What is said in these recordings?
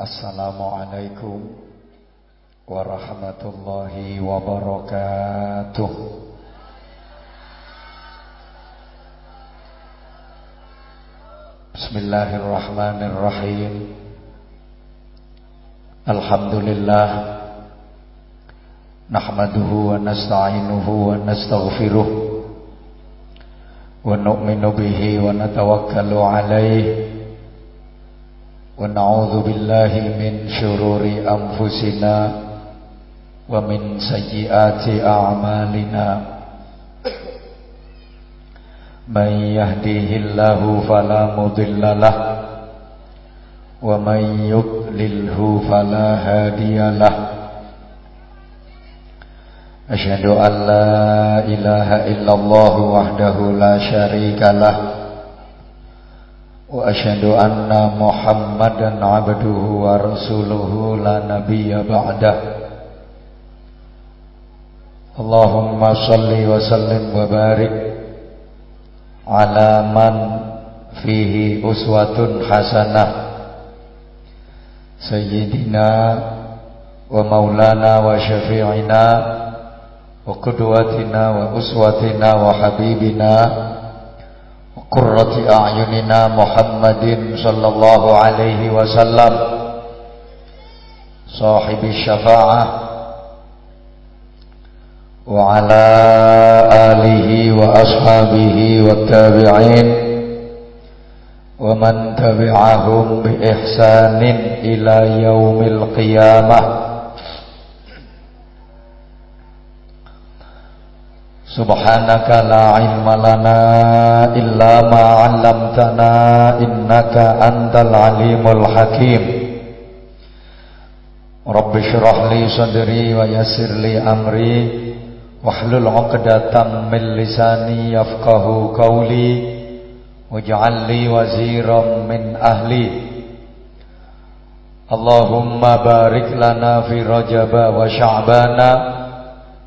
Assalamualaikum warahmatullahi wabarakatuh. Bismillahirrahmanirrahim. Alhamdulillah. Nahmaduhu wa nasta'inuhu wa nastaghfiruh. Wa nu'minu bihi wa natawakkalu alaihi ونعوذ بالله من شرور أنفسنا ومن سيئات أعمالنا من يهديه الله فلا مضل له ومن يضلله فلا هادي له أشهد أن لا إله إلا الله وحده لا شريك له وأشهد أن محمدا عبده ورسوله لا نبي بعده اللهم صل وسلم وبارك على من فيه أسوة حسنة سيدنا ومولانا وشفيعنا وقدوتنا وأسوتنا وحبيبنا قرة أعيننا محمد صلى الله عليه وسلم. صاحب الشفاعة. وعلى آله وأصحابه والتابعين. ومن تبعهم بإحسان إلى يوم القيامة. Subhanaka la ilma lana illa ma 'allamtana innaka antal alimul hakim. Rabbi shrah li sadri wa yassir li amri. Wahlul 'uqdatam min lisani yafqahu qawli. Waj'al li waziran min ahli. Allahumma barik lana fi Rajab wa Sya'bana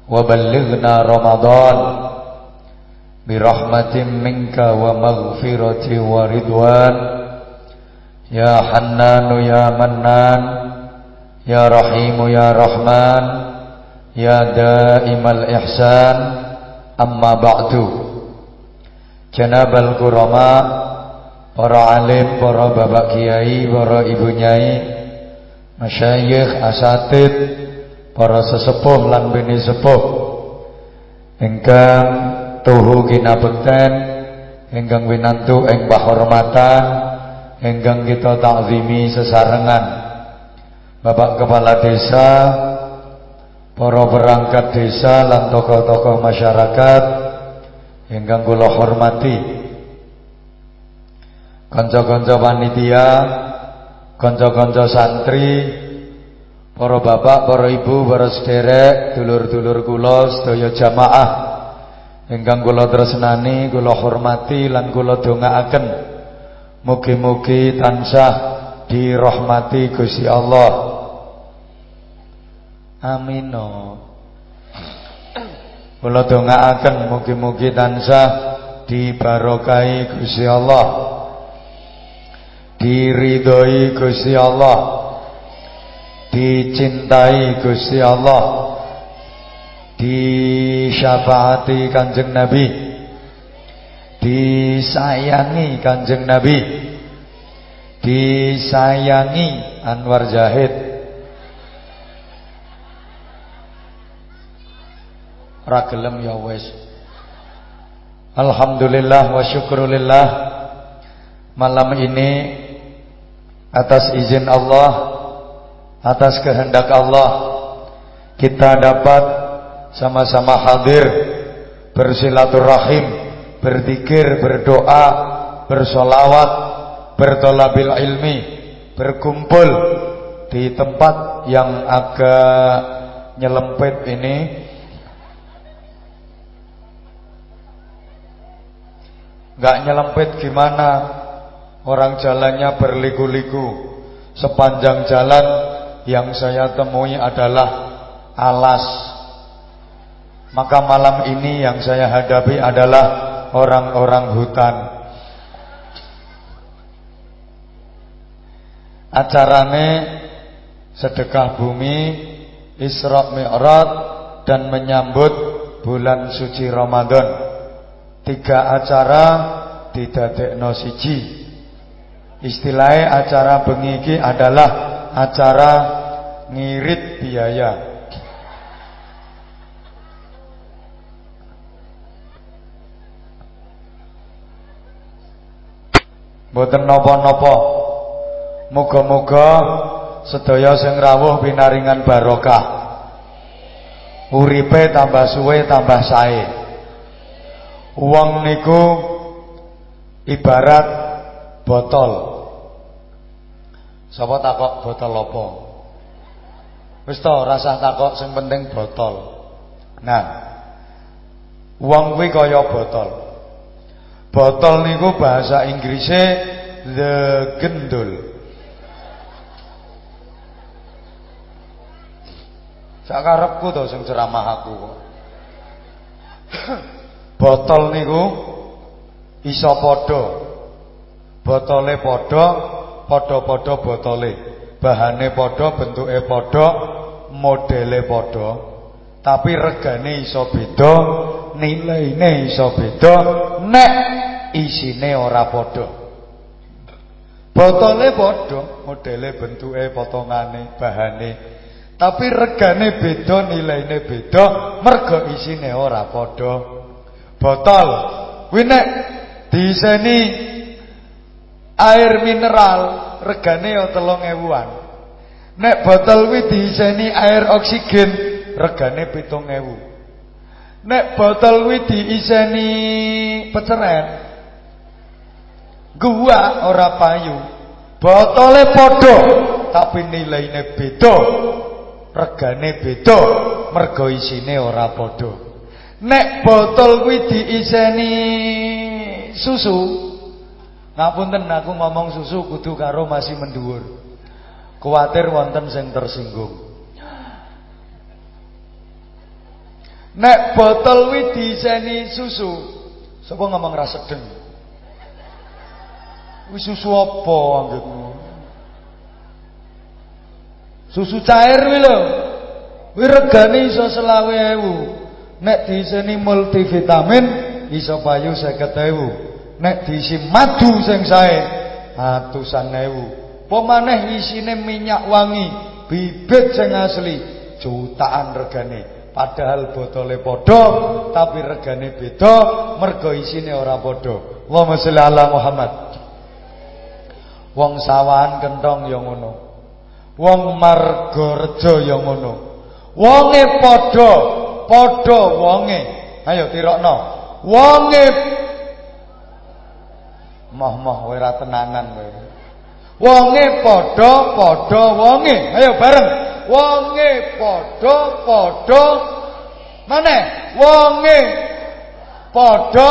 وبلغنا رمضان برحمة منك ومغفرة ورضوان يا حنان يا منان يا رحيم يا رحمن يا دائم الإحسان. أما بعد جناب الكرماء para alim, para bapak kiai, para ibu nyai, masyayikh, asatid, para sesepuh lan bini sepuh. Ingkang tuhu kinabekten ingkang winantu ing pahormatan ingkang kita takzimi sesarengan. Bapak Kepala Desa para perangkat desa lan tokoh-tokoh masyarakat ingkang kula hormati. Kanca-kanca panitia kanca-kanca santri Para bapak, para ibu, para sederek, dulur-dulur kula sedaya jamaah ingkang kula tresnani, kula hormati lan kula dongaaken mugi-mugi tansah dirahmati Gusti Allah. Amin. Kula dongaaken mugi-mugi tansah dibarokahi Gusti Allah. Diridhoi Gusti Allah dicintai Gusti Allah. Disyafaati Kanjeng Nabi. Disayangi Kanjeng Nabi. Disayangi Anwar Zahid ragelem ya wis. Alhamdulillah wa syukrulillah. Malam ini atas izin Allah atas kehendak Allah kita dapat sama-sama hadir bersilaturahim berzikir berdoa bersolawat bertolabil ilmi berkumpul di tempat yang agak nyelempet ini. Nggak nyelempet gimana? Orang jalannya berliku-liku sepanjang jalan yang saya temui adalah alas. Maka malam ini yang saya hadapi adalah orang-orang hutan. Acarane sedekah bumi, Isra Mi'raj dan menyambut bulan suci Ramadan. Tiga acara didadekno siji. Istilahnya acara bengi adalah acara ngirit biaya. Mboten napa-napa. Muga-muga sedaya sing rawuh pinaringan barokah. Uripe tambah suwe tambah sae. Wong niku ibarat botol. Sapa takok botol apa? Wis to rasa takok sing penting botol. Nah, wong kuwi kaya botol. Botol niku bahasa Inggrisnya the gendul. Sakarepku to sing ceramah aku Botol niku iso padha. Botole padha, padha-padha botole. Bahane padha, bentuke padha, modele padha. Tapi regane iso beda, nilaine iso beda, nek isine ora padha. Botole padha, modele, bentuke, potongane, bahane tapi regane beda, nilaine beda, mergo isine ora padha. Botol kuwi nek diiseni air mineral regane ya 3000-an. Nek botol kuwi diiseni air oksigen regane 7000. Nek botol kuwi diiseni peceren gua ora payu. Botole padha tapi nilaine beda regane beda mergo isine ora padha nek botol kuwi diiseni susu ngapunten aku ngomong susu kudu karo masih mendhuwur kuwatir wonten sing tersinggung nek botol kuwi diiseni susu sapa ngomong ra sedeng wis susu apa anggitmu Susu cair kuwi lho. Kuwi regane iso 20.000. Nek diiseni multivitamin iso payu 50.000. Nek diisi madu sing sae atusan ewu. Pemaneh isine minyak wangi, bibit sing asli jutaan regane. Padahal botole padha tapi regane beda mergo isine ora padha. Allahumma sholli ala Muhammad. Wong sawahan kentong ya ngono. Wong Margareja ya ngono. Wonge padha, padha wonge. Ayo tirokno. Wonge Moh-moh kowe ra tenanan kowe. Wonge padha, padha wonge. Ayo bareng. Wonge padha, padha Mana? Wonge padha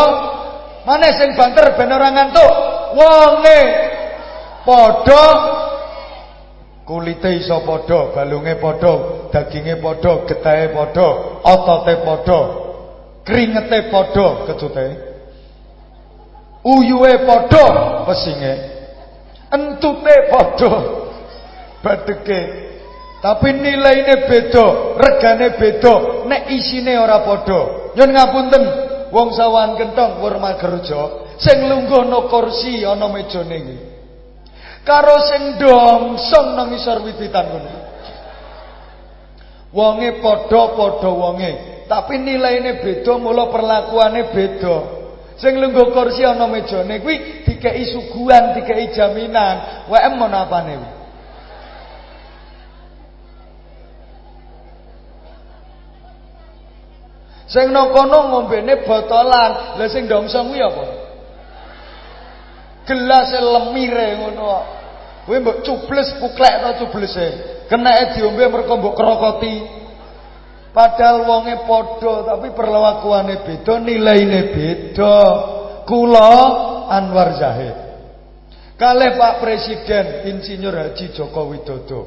Mana sing banter ben ora ngantuk? Wonge padha Kulite iso padha, balunge padha, daginge padha, getahe padha, otote padha, kringete padha, kecute. Uyuhe padha, pesinge. Entute padha, badheke. Tapi nilaine beda, regane beda, nek isine ora padha. Nyun ngapunten, wong sawan kentong wurma kerja, sing lungguh no kursi ana mejane iki karo sing dongsong nang isor wit-witan ngono. Wonge padha-padha wonge, tapi nilaine beda, mula perlakuane beda. Sing lungguh kursi ana mejane kuwi dikeki suguhan, dikeki jaminan. WM mon apane kuwi? Sing nang kono ngombene botolan, lha sing dongsong kuwi apa? Gelas lemire ngono kok. Kowe mbok cubles puklek to cublese. Keneke diombe mergo mbok krokoti. Padahal wonge padha tapi perlakuane beda, nilaine beda. Kula Anwar Zahid. Kalih Pak Presiden Insinyur Haji Joko Widodo.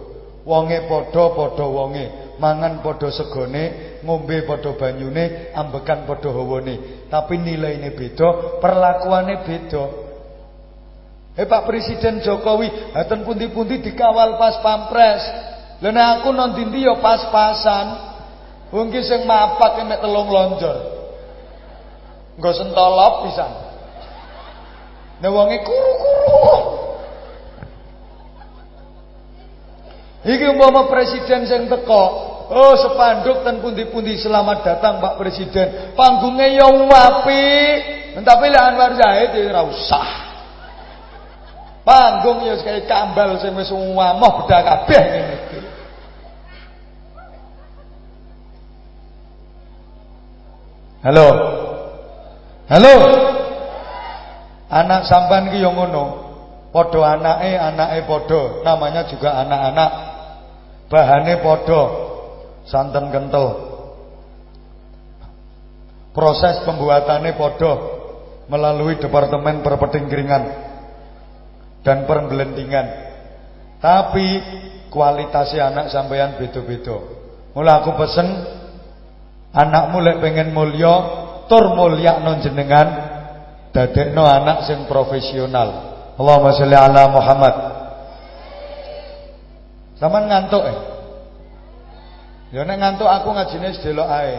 Wonge padha-padha wonge, mangan padha segone, ngombe padha banyune, ambekan padha hawane. Tapi nilaine beda, perlakuane beda. Eh Pak Presiden Jokowi, haten pundi-pundi dikawal pas pampres. Nek aku nang ndi ya pas-pasan. Wong ki sing mapak mek telung lonjor. Nggo sentolop pisan. Nek wonge kuru-kuru. Iki umpama presiden sing teko, oh sepanduk ten pundi-pundi selamat datang Pak Presiden. Panggungnya ya apik. Tapi lek Anwar Zahid ya ora usah. Panggung ya kaya kambal sing wis wamoh bedak kabeh ngene iki. Halo. Halo. Anak sampan ki yo ngono. Padha anake, anake padha, namanya juga anak-anak. Bahane padha. Santen kental. Proses pembuatannya padha melalui departemen perpetingkringan dan pergelendingan. Tapi kualitasnya anak sampean beda-beda. Mula aku pesen Anakmu lek pengen mulya, tur mulyakno jenengan, dadekno anak sing profesional. Allahumma sholli ala Muhammad. Saman ngantuk eh? Ya nek ngantuk aku ngajine sedelok ae.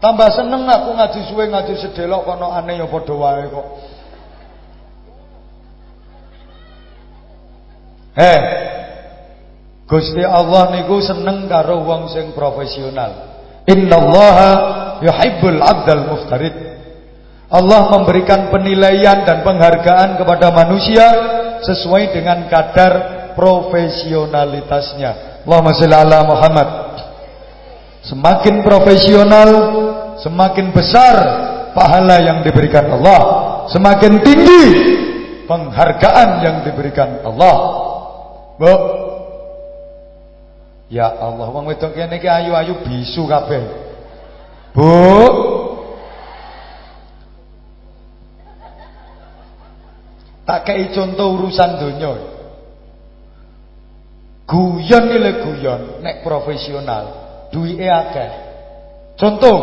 Tambah seneng aku ngaji suwe ngaji sedelok kono aneh ya padha wae kok. Eh. Gusti Allah niku seneng karo wong sing profesional. Innallaha yuhibbul 'abdal muftarid. Allah memberikan penilaian dan penghargaan kepada manusia sesuai dengan kadar profesionalitasnya. Allahumma shalli ala Muhammad. Semakin profesional, semakin besar pahala yang diberikan Allah, semakin tinggi penghargaan yang diberikan Allah. Bu, Ya Allah, wong wedok kene iki ayu-ayu bisu kabeh. Bu. Tak kei contoh urusan donya. Guyon iki guyon nek profesional, duwike akeh. Contoh,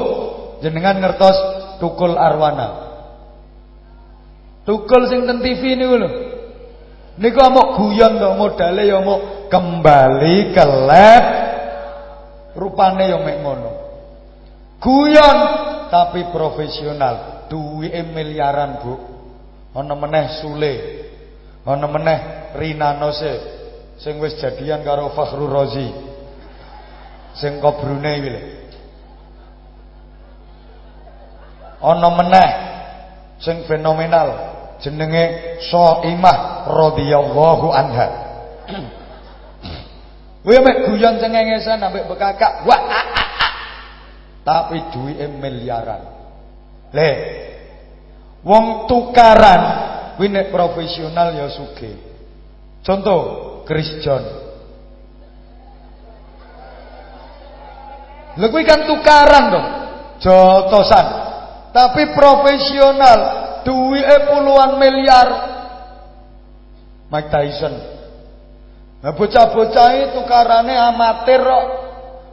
jenengan ngertos Tukul Arwana. Tukul sing ten TV niku lho. Niku amuk guyon to modale ya amuk kembali ke lab. Rupane yo mek ngono. Guyon tapi profesional. Duwike miliaran Bu. Ana meneh Sule. Ana meneh Rina Nose. Sing wis jadian karo Fakhrul Razi. Sing kok Brunei iki ana meneh sing fenomenal jenenge Soimah radhiyallahu anha Kowe mek guyon cengengesan ambek bekakak, wah. Ah, ah, ah. Tapi duwike miliaran. Le. Wong tukaran kuwi nek profesional ya sugih. Contoh, Chris John. Lha kuwi kan tukaran dong. Jotosan. Tapi profesional, duwike puluhan miliar. Mike Tyson Nah bocah-bocah itu karane amatir kok.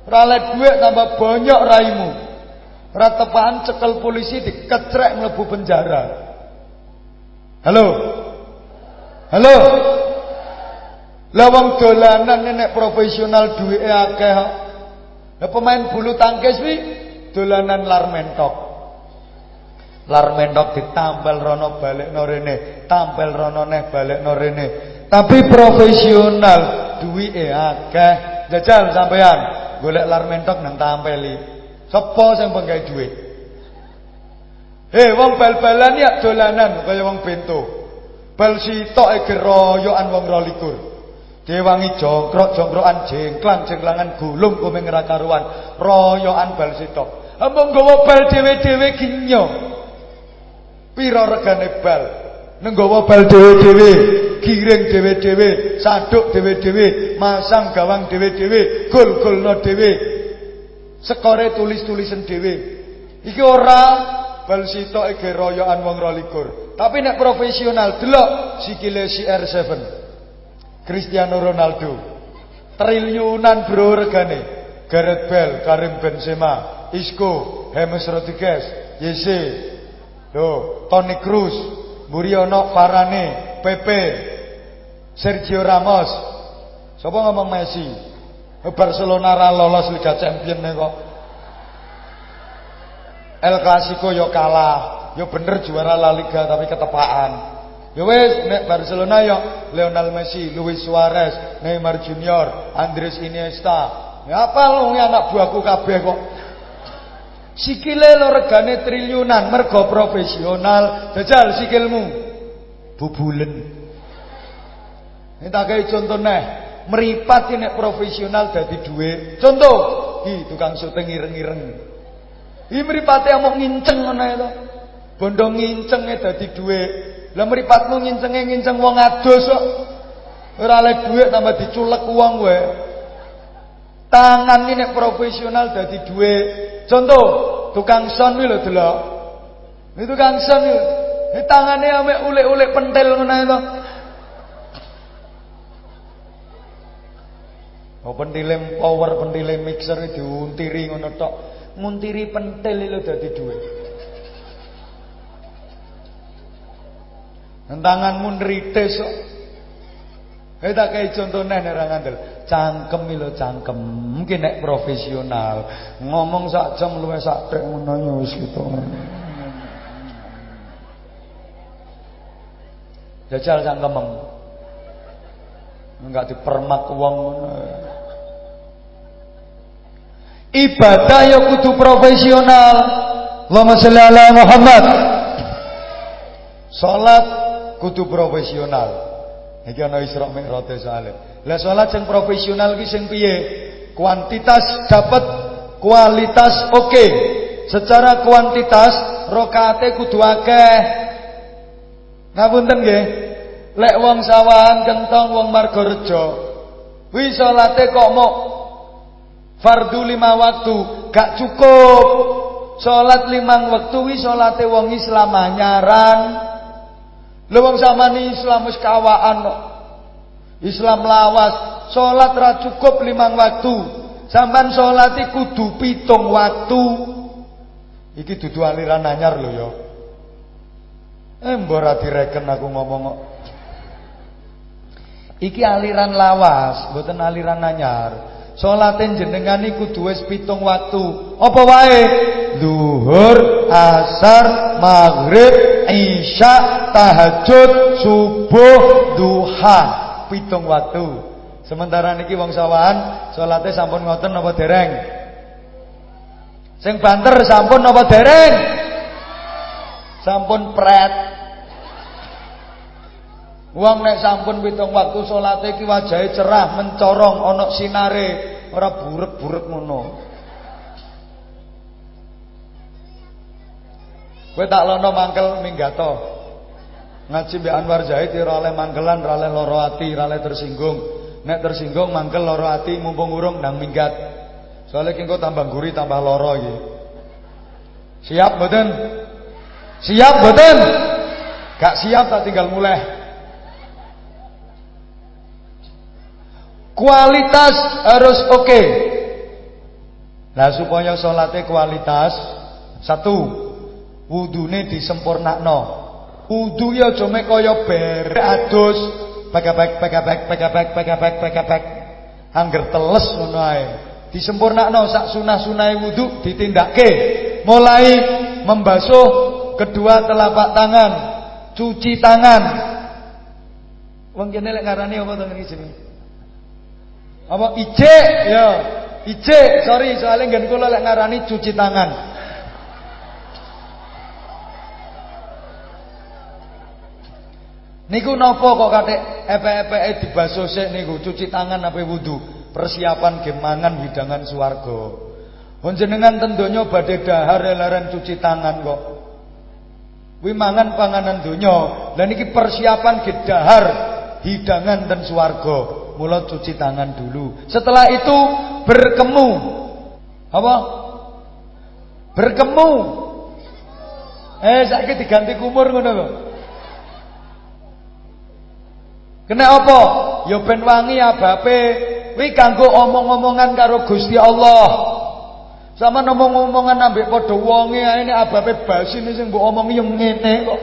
Ora duit tambah banyak raimu. Ora tepaan cekel polisi dikecrek mlebu penjara. Halo. Halo. Lah wong dolanan nek profesional duwike akeh. Lah pemain bulu tangkis wi dolanan lar mentok. Lar mentok ditambal rono balik rene, tampil rono neh balik rene. Tapi profesional duwike akeh. Jajal sampean golek lar mentok nang tampeli. Sapa sing penggawe duit? Hei wong bal-balan ya dolanan kaya wong bento. Bal sitok e geroyokan wong 22. Dewangi jongkrok jongkrokan jengklang jengklangan gulung kumeng ra karuan. Royokan bal sitok. Ambung nggawa bal dhewe-dhewe ginyo. Pira regane bal? Nenggawa bal dhewe-dhewe giring dhewe-dhewe, saduk dhewe-dhewe, masang gawang dhewe-dhewe, gol-golno dhewe. Sekore tulis-tulisen dhewe. Iki ora bal sitoke ge royokan wong 22. Tapi nek profesional delok sikile CR7. Cristiano Ronaldo. Triliunan bro regane. Gareth Bale, Karim Benzema, Isco, James Rodriguez, Jesse, Loh, Toni Kroos, Muriono Farane, Pepe, Sergio Ramos. Siapa ngomong Messi? Barcelona ra lolos Liga Champions kok. El Clasico yo kalah, yo bener juara La Liga tapi ketepaan. Ya wis nek Barcelona yo Lionel Messi, Luis Suarez, Neymar Junior, Andres Iniesta. Ya apa lu anak buahku kabeh kok. Sikile lo regane triliunan mergo profesional. Jajal sikilmu. Bubulen. Ini tak kayak contoh nih. Meripat ini profesional dadi duit. Contoh, hi tukang syuting ireng-ireng. Hi mripate mau nginceng ngono itu. Bondo ngincenge dadi duit. Lah mripatmu ngincenge nginceng wong adus kok. Ora oleh tambah diculek wong. Tangan ini profesional dadi duit. Contoh, tukang son lho delok. Ini tukang son iki. Ini tangannya ame ulek-ulek pentil ngono itu. Oh power pentile mixer diuntiri ngono tok. Nguntiri pentil lho dadi dhuwit. Tanganmu nritis kok. Eh tak kei contoh nek ora ngandel. Cangkem lho cangkem. Mungkin nek profesional ngomong sak jam luwih sak tek ngono ya gitu. Jajal cangkem. Enggak dipermak ngono. Ibadah ya kudu profesional. Allahumma sholli ala Muhammad. Salat kudu profesional. Iki ana Isra Mi'raj soalé. Lah salat sing profesional ki sing piye? Kuantitas dapat, kualitas oke. Okay. Secara kuantitas rakaate kudu akeh. Ngapunten nggih. Lek wong sawahan kentong wong Margorejo. Wi salate kok mau fardu lima waktu gak cukup. Salat limang waktu wi salate wong Islam anyaran. Lho wong samani Islam wis kawaan. Islam lawas, salat ra cukup limang waktu. Sampan salat kudu pitung waktu. Iki dudu aliran anyar lho ya. Eh mbok direken aku ngomong. Iki aliran lawas, mboten aliran anyar. Salate jenengan iku kudu wis pitung waktu. Apa wae? Zuhur, asar, maghrib, isya, tahajud, subuh, duha. Pitung waktu. Sementara niki wong sawahan salate sampun ngoten napa dereng? Sing banter sampun napa dereng? Sampun pret. Wong nek sampun pitung waktu salate iki wajahe cerah, mencorong, ana sinare, ora burek-burek ngono. Kowe tak lono mangkel minggato. Ngaji mbek Anwar Zahid ora oleh mangkelan, ora oleh lara ati, ora oleh tersinggung. Nek tersinggung mangkel lara ati mumpung urung nang minggat. Soale engko tambah guri tambah lara iki. Siap mboten? Siap mboten? Gak siap tak tinggal mulai. Kualitas harus oke. Okay. Nah supaya sholatnya kualitas satu wudune disempurnakno. Wudu ya cuma kaya ber adus pegabek pegabek pegabek pegabek pegabek angger teles ngono ae. Disempurnakno sak sunah-sunah wudu ditindakke. Mulai membasuh kedua telapak tangan, cuci tangan. Wong kene lek ngarani apa to ngene? Apa ijek ya. Ijek, sorry soalnya ngen kula lek ngarani cuci tangan. Niku napa kok katik epek-epeke dibasuh sik niku cuci tangan apa wudu. Persiapan gemangan hidangan swarga. Panjenengan ten donya badhe dahar leren cuci tangan kok. Kuwi mangan panganan donya. Lah niki persiapan gedahar hidangan ten swarga. Mula cuci tangan dulu. Setelah itu berkemu. Apa? Berkemu. Eh saiki diganti kumur ngono lho. Kena apa? Ya ben wangi abape. Kuwi kanggo omong-omongan karo Gusti Allah. Sama ngomong-omongan ambek padha wonge ae nek abape basine sing mbok omongi yang ngene kok.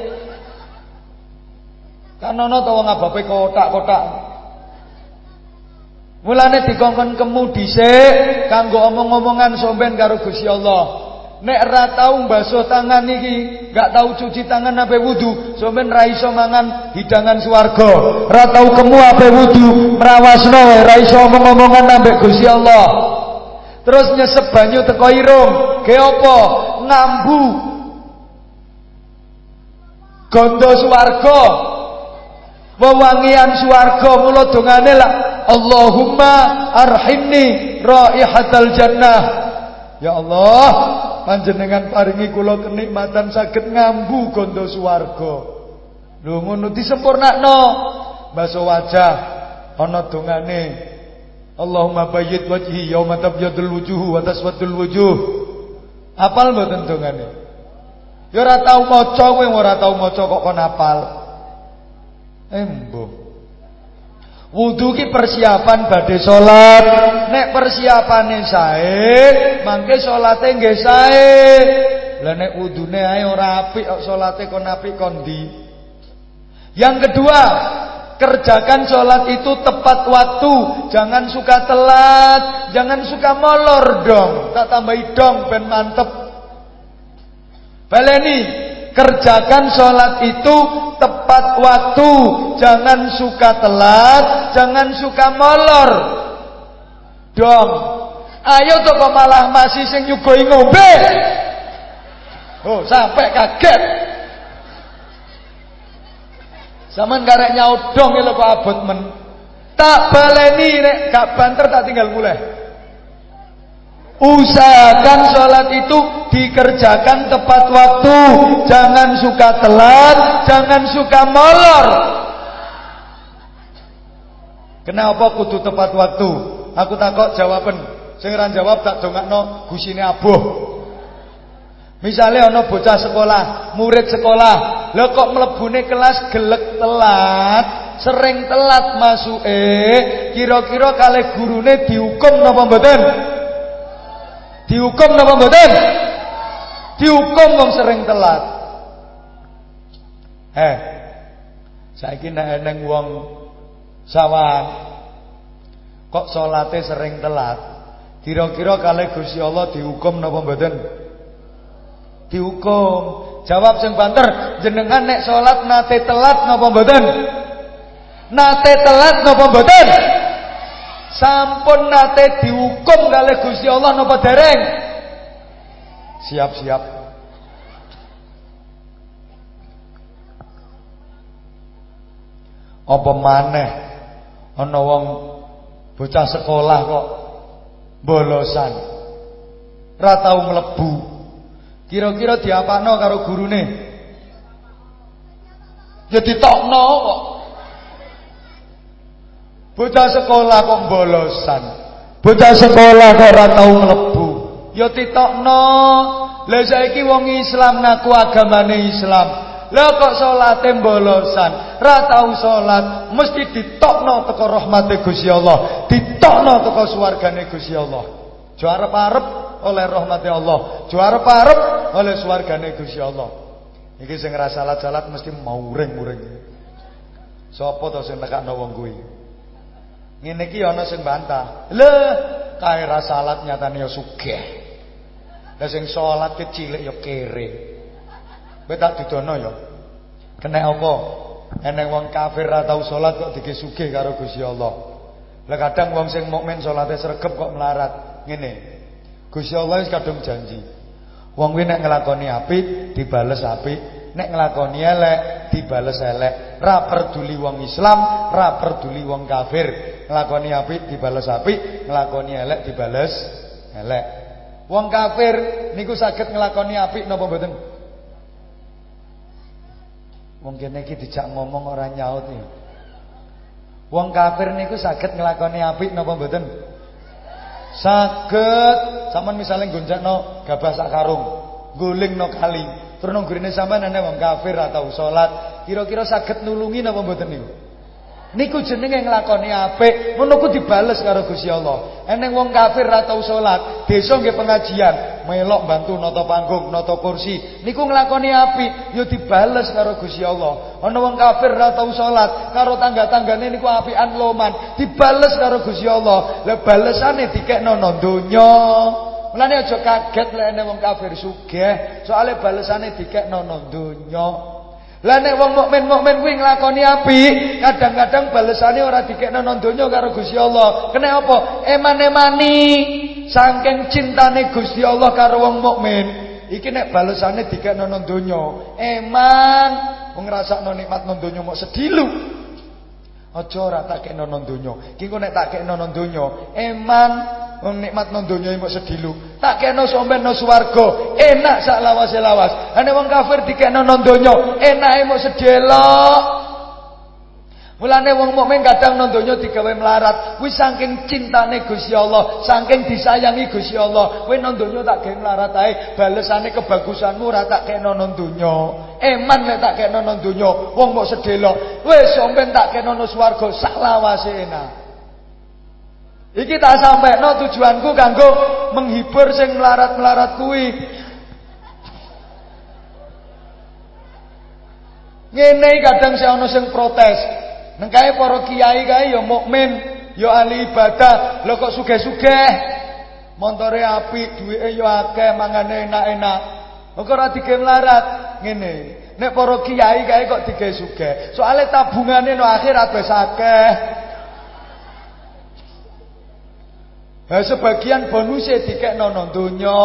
Kan ana to wong abape kotak-kotak. Mulane dikongkon kemu dhisik kanggo omong-omongan somben karo Gusti Allah. Nek ra tau mbasuh tangan iki, gak tau cuci tangan ape wudu, somben ra iso mangan hidangan swarga. Ra tau kemu ape wudu, mrawasno ra iso omong-omongan ambek Gusti Allah. Terus nyesep banyu teko irung, ge apa? Ngambu. Gondo swarga. Wewangian swarga mula dongane lah Allahumma arhimni raihatal jannah. Ya Allah, panjenengan paringi kula kenikmatan saged ngambu gondo swarga. Lho ngono disempurnakno. Baso wajah ana dongane. Allahumma bayyid wajhi yauma tabyadul wujuh wa taswadul wujuh. Apal mboten dongane? Ya ora tau maca kowe ora tau maca kok kon apal. Embo. Wudu ki persiapan badhe salat. Nek persiapane sae, mangke salate nggih sae. Lah nek wudune ae ora apik kok salate kon apik kon? Yang kedua, kerjakan sholat itu tepat waktu, jangan suka telat, jangan suka molor dong, tak tambahi dong ben mantep. Baleni, kerjakan sholat itu tepat waktu, jangan suka telat, jangan suka molor. Dong. Ayo tuh kok malah masih sing nyugoi ngombe. Oh, sampai kaget. Zaman karek nyaudong lho kok abot men. Tak baleni nek gak banter tak tinggal mulai. Usahakan sholat itu dikerjakan tepat waktu, jangan suka telat, jangan suka molor. Kenapa kudu tepat waktu? Aku takut jawaban. Sing jawab tak dongakno gusine abuh. Misalnya ana bocah sekolah, murid sekolah, lho kok kelas gelek telat, sering telat masuke, kira-kira kalih gurune dihukum napa mboten? Dihukum napa mboten? Dihukum wong sering telat. Eh. Saiki nek eneng wong sawan kok salate sering telat, kira-kira kalih Gusti Allah dihukum napa mboten? dihukum. Jawab sing banter, jenengan nek salat nate telat napa mboten? Nate telat napa mboten? Sampun nate dihukum kalih Gusti Allah napa dereng? Siap-siap. Apa maneh ana wong bocah sekolah kok bolosan. Ra tau mlebu Kira-kira diapakno karo gurune? Ya ditokno kok. Bocah sekolah kok bolosan. Bocah sekolah kok ora tau mlebu. Ya ditokno. Lah saiki wong Islam ngaku agamane Islam. Lah kok salate bolosan, ra tau salat, mesti ditokno teko rahmate Gusti Allah, ditokno teko swargane Gusti Allah. Jo arep-arep oleh rahmat Allah. Juara parep oleh swargane Gusti Allah. Iki sing ora salat-salat mesti mauring-muring. Sapa to sing nekakno wong kuwi? Ngene iki ana sing bantah. Le, kae ra salat nyatane ya sugih. Lah sing salat kecilik ya kere. Kowe tak didono ya. Kena apa? Eneng wong kafir ra tau salat kok dike sugih karo Gusti Allah. Lah kadang wong sing mukmin salate sregep kok melarat. Ngene. Gusti Allah wis kadung janji. Wong kuwi nek nglakoni apik dibales apik, nek nglakoni elek dibales elek. Ra peduli wong Islam, ra peduli wong kafir. Nglakoni apik dibales apik, nglakoni elek dibales elek. Wong kafir niku saged nglakoni apik napa mboten? Wong kene iki dijak ngomong ora nyaut ya. Wong kafir niku saged nglakoni apik napa mboten? Saged sampean misalnya gonjakno gabah sak karung, no kali. Terus nang gurine sampean ana wong kafir atau salat, kira-kira saged nulungi napa mboten niku? Niku jenenge nglakoni apik, ngono ku dibales karo Gusti Allah. Eneng wong kafir ra tau salat, desa nggih pengajian, melok bantu nata panggung, nata kursi. Niku nglakoni apik, ya dibales karo Gusti Allah. Ana wong kafir ra tau salat, karo tangga-tanggane niku apian loman, dibales karo Gusti Allah. Lah dikekno nang donya. Mulane aja kaget lek wong kafir sugih, soalnya balesane dikekno nang donya. Lah nek wong mukmin mukmin kuwi nglakoni apik, kadang-kadang balesane ora dikekno nang donya karo Gusti Allah. Kene apa? Eman-emani saking cintane Gusti Allah karo wong mukmin. Iki nek balesane dikekno nang donya, eman wong ngrasakno nikmat nang donya mok sedilu. Aja ora kekno nang donya. Iki nek tak kekno nang donya, eman Wong nikmat nang donya mbok sedilu. Tak kena somben nang swarga, enak sak lawas-lawas. Ane wong kafir dikekno nang donya, enake mbok sedelok. Mulane wong mukmin kadang nang donya digawe melarat. Kuwi saking cintane Gusti Allah, saking disayangi Gusti Allah. Kowe nang donya tak gawe melarat ae, balesane kebagusanmu ora tak kena nang donya. Eman nek tak kena nang donya, wong mbok sedelok. Wis somben tak kena nang swarga sak lawase enak. Iki tak sampai no tujuanku kanggo menghibur sing melarat-melarat kuwi. Ngene kadang sing ana sing protes. Neng kae kiai kae ya mukmin, ya ahli ibadah, lho kok sugih-sugih. Montore apik, duwike ya akeh, mangane enak-enak. Kok ora dige melarat ngene. Nek para kiai kae kok dige sugih. Soale tabungane no akhirat wis akeh. Lah sebagian bonuse dikekno nang donya.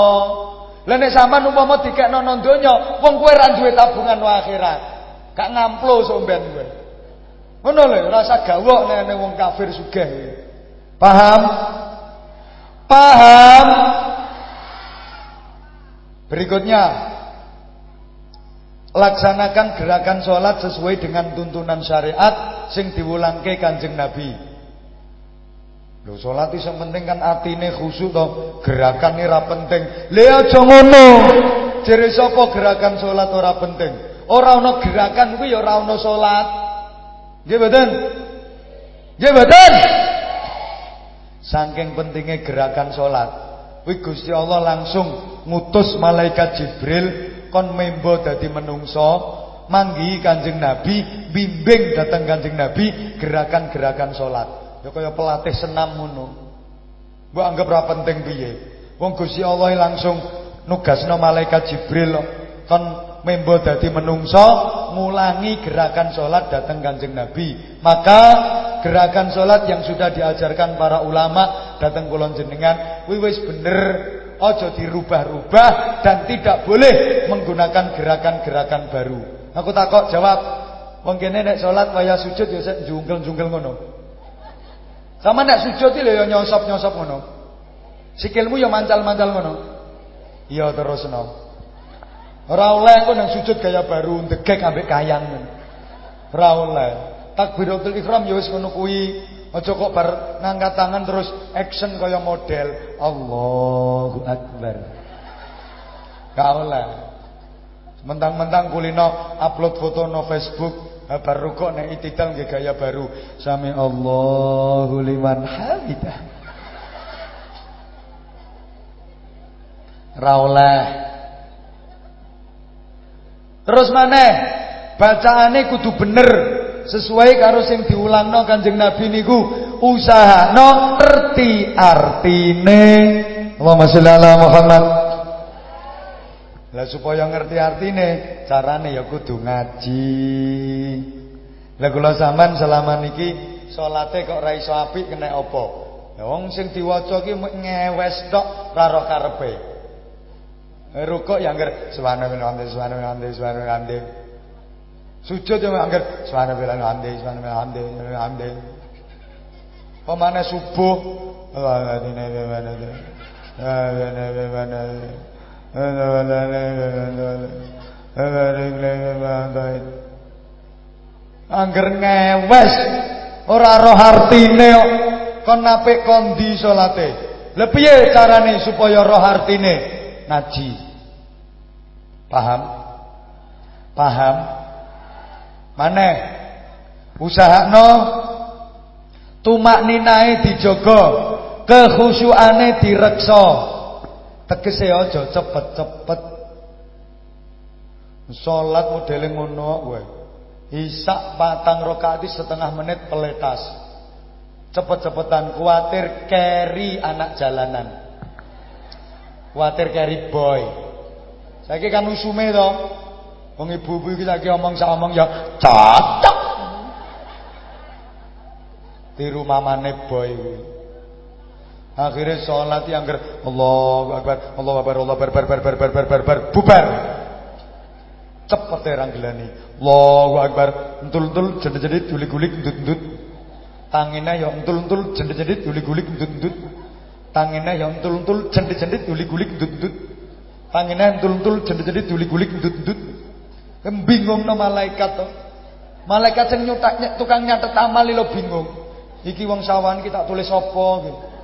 Lah nek sampean umpama dikekno nang donya, wong kowe ra duwe tabungan wa akhirat. Gak ngamplo somben kowe. Ngono lho, rasa gawok nek wong kafir sugih. Paham? Paham? Berikutnya Laksanakan gerakan sholat sesuai dengan tuntunan syariat Sing diwulangke kanjeng Nabi Lho salat iki penting kan atine khusyuk to, gerakane ora penting. Le aja ngono. Jere sapa gerakan salat ora penting? Ora ana gerakan kuwi ya ora ana salat. Nggih mboten? Nggih mboten? Saking pentingnya gerakan salat. Kuwi Gusti Allah langsung ngutus malaikat Jibril kon membo dadi menungso manggi Kanjeng Nabi bimbing datang Kanjeng Nabi gerakan-gerakan salat. Ya kaya pelatih senam ngono. Mbok anggap ora penting piye. Wong Gusti Allah langsung nugasno malaikat Jibril kon membo dadi menungso ngulangi gerakan salat datang Kanjeng Nabi. Maka gerakan salat yang sudah diajarkan para ulama datang kula jenengan wis bener ojo dirubah-rubah dan tidak boleh menggunakan gerakan-gerakan baru. Aku takok jawab, wong kene nek salat waya sujud ya jungkel-jungkel ngono. Sama nek sujud iki lho ya nyosop-nyosop ngono. Sikilmu ya mancal-mancal ngono. Iya terusno. Ora oleh engko nang sujud gaya baru ndegek ambek kayang. Ora oleh. Takbiratul ihram ya wis ngono kuwi. Aja kok bar ngangkat tangan terus action kaya model Allahu Akbar. Gak oleh. Mentang-mentang kulino upload foto no Facebook baru kok nek itidal nggih gaya baru. Sami Allahu liman hamidah. Ra Terus maneh bacaane kudu bener sesuai karo sing diulangno Kanjeng Nabi niku usahano ngerti artine Allahumma sholli ala Muhammad lah supaya ngerti artine, carane ya kudu ngaji. Lah kula sampean selama niki salate kok ora iso apik kena apa? Ya wong sing diwaca ki ngewes tok ora roh karepe. Rukuk ya angger subhanallah subhanallah subhanallah. Sujud ya angger subhanallah subhanallah hamdi. Pemane subuh Allah Angger ngewes ora roh artine kon napik kondi salate. Lha piye carane supaya roh artine ngaji? Paham? Paham? Maneh usahakno Tumak ninae dijaga, kekhusyukane direksa. Tegese aja cepet-cepet. Salat modele ngono kowe. Isak patang rakaat setengah menit peletas. Cepet-cepetan kuatir keri anak jalanan. Kuatir keri boy. Saiki kan usume to. Wong ibu-ibu iki saiki omong sak omong ya cocok. Tiru mamane boy. Akhirnya sholat yang ger Allah Akbar, Allah Akbar, Allah Akbar, bar bar bar bar bar bar bar bubar. Cepet terang gelani. Allahu Akbar. Entul-entul jedit-jedit gulik-gulik ndut-ndut. Tangine ya entul-entul jedit-jedit gulik-gulik ndut-ndut. Tangine ya entul-entul jedit-jedit gulik-gulik ndut-ndut. Tangine entul-entul jedit-jedit gulik-gulik ndut-ndut. Bingung no malaikat to. Malaikat sing nyutak tukang nyatet amal lo bingung. Iki wong sawan kita tulis apa gitu.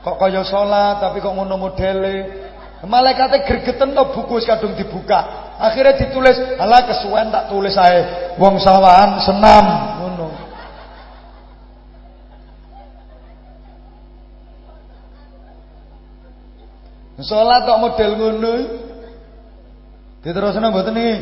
Kok kaya salat tapi kok ngono modele. Malaikate gregeten to buku wis kadung dibuka. Akhirnya ditulis, "Alah kesuwen tak tulis ae. Wong sawan senam." Ngono. Salat kok model ngono. Diterusno mboten iki?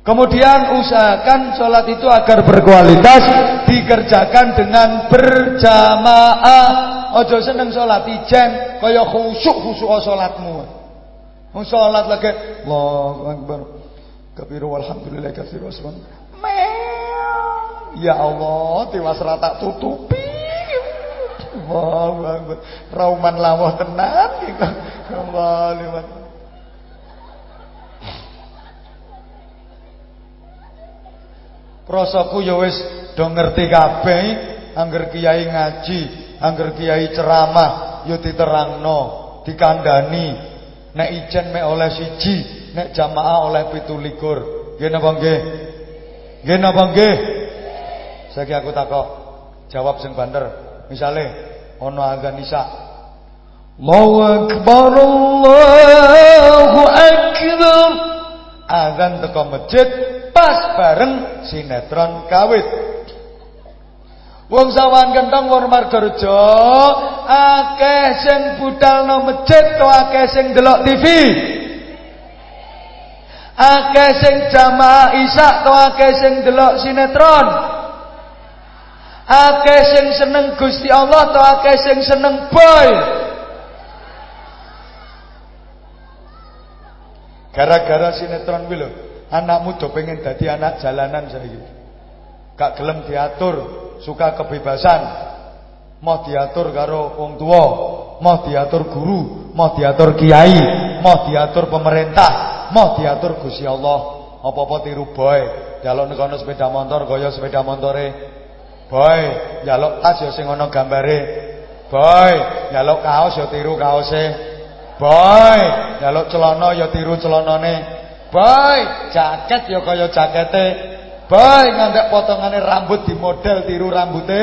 Kemudian usahakan sholat itu agar berkualitas dikerjakan dengan berjamaah. Ojo seneng sholat ijen kaya khusyuk khusyuk sholatmu. Mau sholat lagi Allahu Akbar. Kabiru walhamdulillah katsiru wasman. Ya Allah, tiwas rata tutupi. Allahu Akbar. Rauman lawah tenan. Allahu Akbar. Rasaku ya wis do ngerti kabeh angger kiai ngaji, angger kiai ceramah ya diterangno, dikandani. Nek ijen mek oleh siji, nek jamaah oleh 17. Nggih napa nggih? Nggih napa nggih? Saiki aku takok, jawab sing banter. Misale ana azan isya. Allahu akbar Allahu akbar. Azan teko masjid pas bareng sinetron kawit. Wong sawan kentong wong Margarja akeh sing budalno masjid to akeh sing delok TV. Akeh sing jamaah isak to akeh sing delok sinetron. Akeh sing seneng Gusti Allah to akeh sing seneng boy. Gara-gara sinetron kuwi. Anakmu do pengen dadi anak jalanan saiki. Gak gelem diatur, suka kebebasan. Mau diatur karo wong tua, mau diatur guru, mau diatur kiai, mau diatur pemerintah, mau diatur Gusti Allah. Apa-apa tiru boy. Jaluk nekono sepeda motor kaya sepeda motore. Boy, jaluk tas ya sing ana gambare. Boy, jaluk kaos ya tiru kaose. Boy, jaluk celana ya tiru celanane. Boy, jaket ya kaya jakete. Boy, ngantek potongane rambut di model tiru rambute.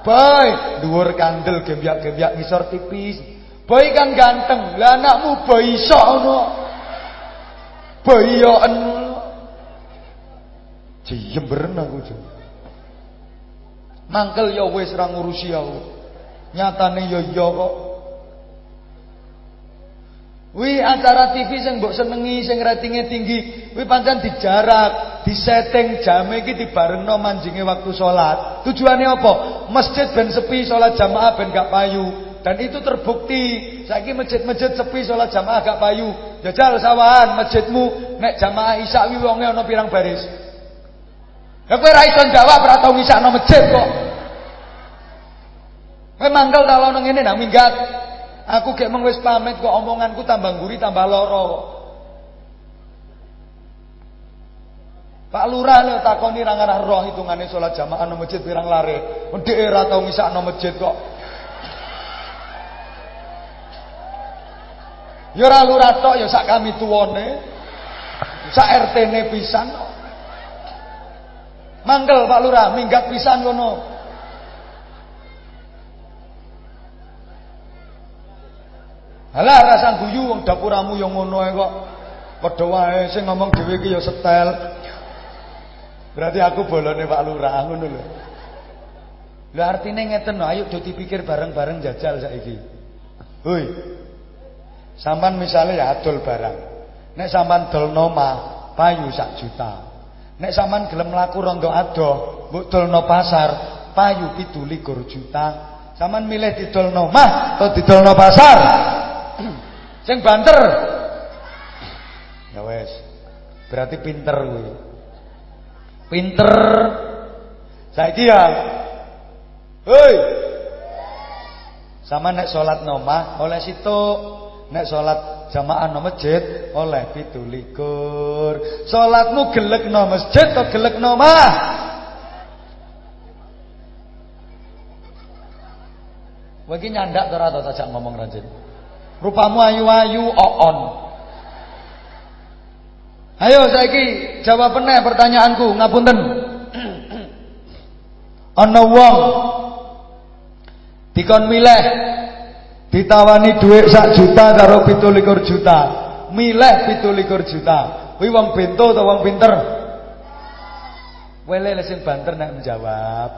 Boy, dhuwur kandel gembyak-gembyak ngisor tipis. Boy kan ganteng. Lah anakmu boy sok ngono. Boy yo enu. Jemberen aku jan. Mangkel ya wis ra ngurusi aku. Nyatane ya iya kok. Wi acara TV sing mbok senengi sing ratingnya tinggi, wi pancen dijarak, disetting jame iki dibarengno manjinge waktu salat. Tujuannya apa? Masjid ben sepi salat jamaah ben gak payu. Dan itu terbukti. Saiki masjid-masjid sepi salat jamaah gak payu. Jajal sawahan masjidmu nek jamaah isya wi wonge ana pirang baris. Ya kowe ra jawab ora tau ngisakno masjid kok. Kowe mangkel kalau nang ngene nang minggat. Aku gak mung wis pamit kok omonganku tambah guri tambah loro kok. Pak Lurah lho takoni ra ngarah roh hitungane salat jamaah nang masjid pirang lare. Ndek ora tau ngisakno masjid kok. Ya ora lurah tok ya sak kami tuwone. Sak RT-ne pisan kok. Mangkel Pak Lurah minggat pisan ngono. Alah rasa guyu wong dapuramu yang ngono kok. Padha wae sing ngomong dhewe iki ya setel. Berarti aku bolone Pak Lurah ngono lho. Lho artine ngeten ayo do dipikir bareng-bareng jajal saiki. Hoi. Sampan misalnya ya adol barang. Nek sampan dolno mah payu sak juta. Nek sampan gelem mlaku rondo adoh, mbok dolno pasar, payu 17 juta. Sampan milih didolno mah atau didolno pasar? Sing banter. Ya wes. Berarti pinter kuwi. Pinter. Saiki ya Hei. Sama nek salat nomah oleh situ. Nek salat jamaah no masjid oleh 17. Salatmu gelek no masjid atau gelek nomah? Wagi nyandak ngomong rajin. Rupamu ayu-ayu oon. Ayo saiki jawab meneh pertanyaanku ngapunten. Ana wong Dikon milih ditawani duit sak juta karo 17 juta. Milih 17 juta. Kuwi wong bento atau wong pinter? Wele sing banter nek menjawab.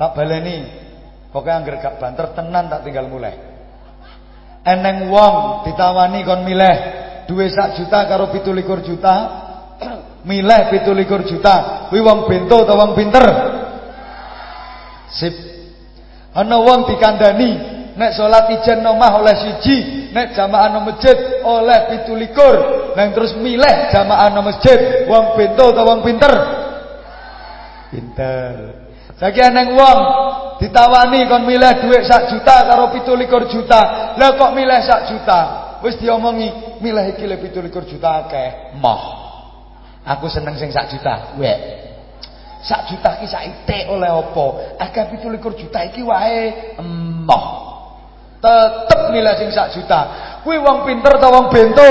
Tak baleni. Pokoke angger gak banter tenan tak tinggal mulai. Eneng wong ditawani kon milih duit sak juta karo 17 juta. milih 17 juta. Kuwi wong bento atau wong pinter? Sip. Ana wong dikandani nek salat ijen nomah oleh siji, nek jamaah nang masjid oleh 17. Nang terus milih jamaah nang masjid, wong bento atau wong pinter? Pinter. Saiki neng wong ditawani kon milih dhuwit sak juta karo 17 juta. Lah kok milih sak juta? Wis diomongi, milih iki le 17 juta akeh. Moh. Aku seneng sing sak juta. Wek. Sak juta ki saite oleh apa? Akeh 17 juta iki wae emoh. Tetep nilai sing sak juta. Kuwi wong pinter ta wong bento?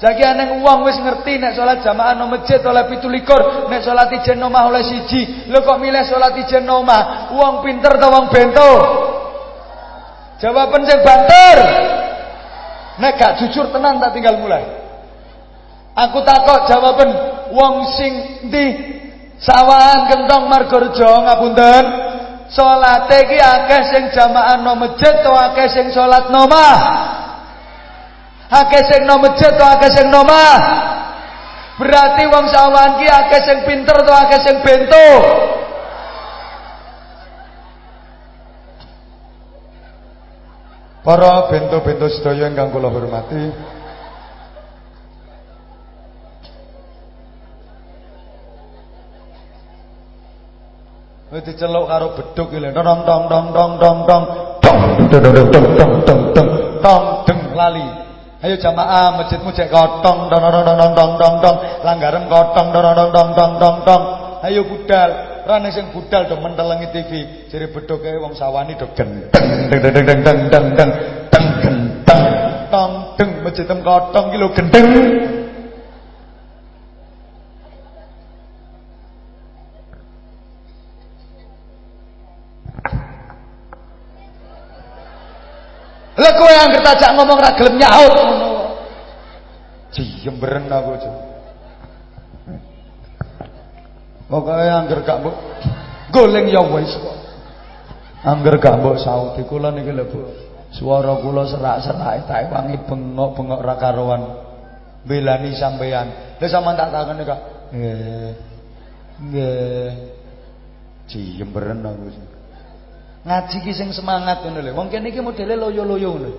Saiki aneng wong wis ngerti nek salat jamaah nang masjid oleh 17, nek salat ijen omah oleh siji. Lho kok milih salat ijen omah? Wong pinter ta wong bento? Jawaban sing banter. Nek gak jujur tenan tak tinggal mulai. Aku takok jawaban wong sing ndi? Sawahan kentong margorejo ngapunten. Salate iki akeh sing jamaah no masjid to akeh sing salat nomah akeh sing no masjid to akeh sing nomah berarti wong sawahan ki akeh sing pinter to akeh sing bento Para bento-bento sedaya ingkang kula hormati Wis diceluk karo beduk iki lho. Tong tong tong tong tong tong tong tong tong tong tong tong tong tong deng lali. Ayo jamaah masjidmu cek kotong tong tong tong tong tong tong langgarem kotong tong tong tong tong tong tong. Ayo budal. Rane sing budal do mentelengi TV. Jere beduke wong sawani do gendeng deng deng deng deng deng deng deng gendeng tong deng masjidem kotong iki lho gendeng. Lah kowe anggere tajak ngomong ra gelem nyaut ngono. Jemberen aku, Cuk. Pokoke anggere gak mbok goleng ya wis kok. Angger gak mbok sauti kula niki lho, Bu. Suara kula serak-serak tak wangi bengok-bengok ra karuan. Belani sampean. Lah sampean tak takoni kok. Nggih. Nggih. Jemberen aku. Cuk. Ngaji ki sing semangat ngono lho. Wong kene iki modele loyo-loyo ngono.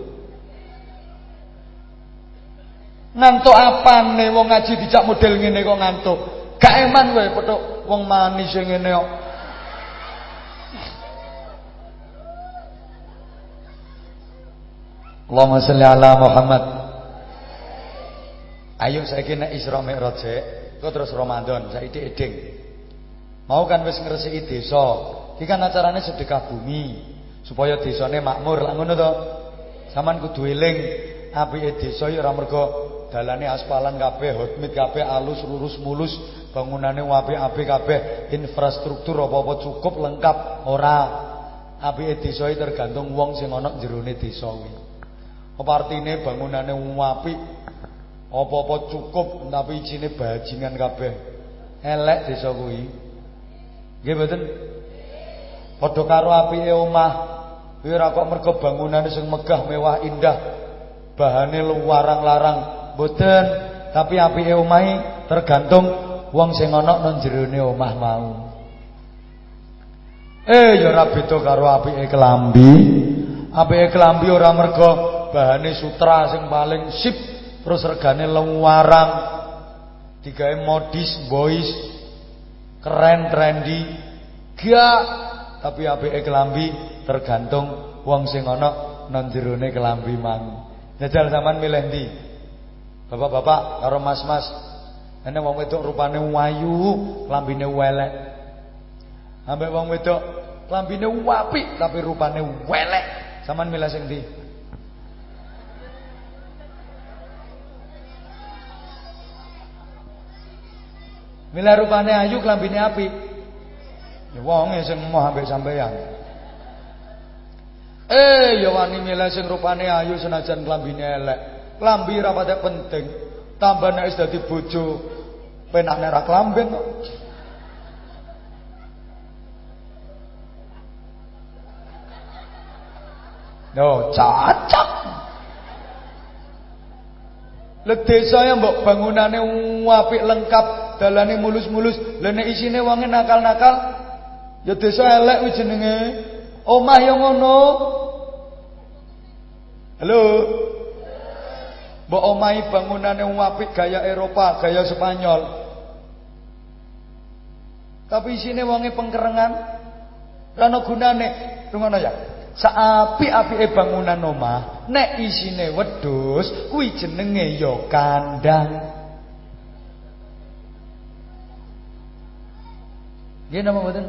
Ngantuk apane wong ngaji dijak model ngene kok ngantuk. Gak eman kowe wong manis sing ngene kok. Allahumma sholli ala Muhammad. Ayo saiki nek Isra Mi'raj kok terus Ramadan saiki eding. Mau kan wis ngresiki desa, Iki kan acarane sedekah bumi supaya desane makmur. Lah ngono to. Saman kudu eling apike desa ya ora mergo dalane aspalan kabeh, hotmit kabeh, alus lurus mulus, bangunane apik-apik kabeh, infrastruktur apa-apa cukup lengkap ora. Apike desa tergantung wong sing ana jerone desa kuwi. Apa artine bangunane apik, apa-apa cukup tapi isine bajingan kabeh. Elek desa kuwi. Nggih mboten? Padha karo apike omah. Kuwi ora kok mergo bangunane sing megah, mewah, indah. Bahane luarang-larang, mboten. Tapi apike omahe tergantung wong sing ana nang jerone omah mau. Eh ya ora beda karo apike kelambi. Apike kelambi ora mergo bahane sutra sing paling sip terus regane luarang. Digawe modis, boys, keren, trendy. Gak tapi apike kelambi tergantung wong sing ana nang jerone kelambi mang. Jajal sampean milih ndi? Bapak-bapak karo mas-mas. Ene wong wedok rupane wayu, klambine welek. Ambek wong wedok klambine apik tapi rupane welek. Sampean milih sing ndi? Milih rupane ayu klambine apik. Ya wong sing mau ambek sampeyan. Eh ya wani milih sing rupane ayu senajan klambine elek. Klambi ra penting. Tambah nek dadi bojo penakne ra klamben kok. No, cocok. Le desa ya mbok bangunane apik lengkap, dalane mulus-mulus, lha nek isine wonge nakal-nakal, Ya desa elek kuwi jenenge. Omah yang ngono. Halo. Mbok omahi bangunane apik gaya Eropa, gaya Spanyol. Tapi isine wonge pengkerengan. Ora ana gunane. Rungono ya. Saapi-apike bangunan omah, nek isine wedhus, kuwi jenenge ya kandang. Nggih napa mboten?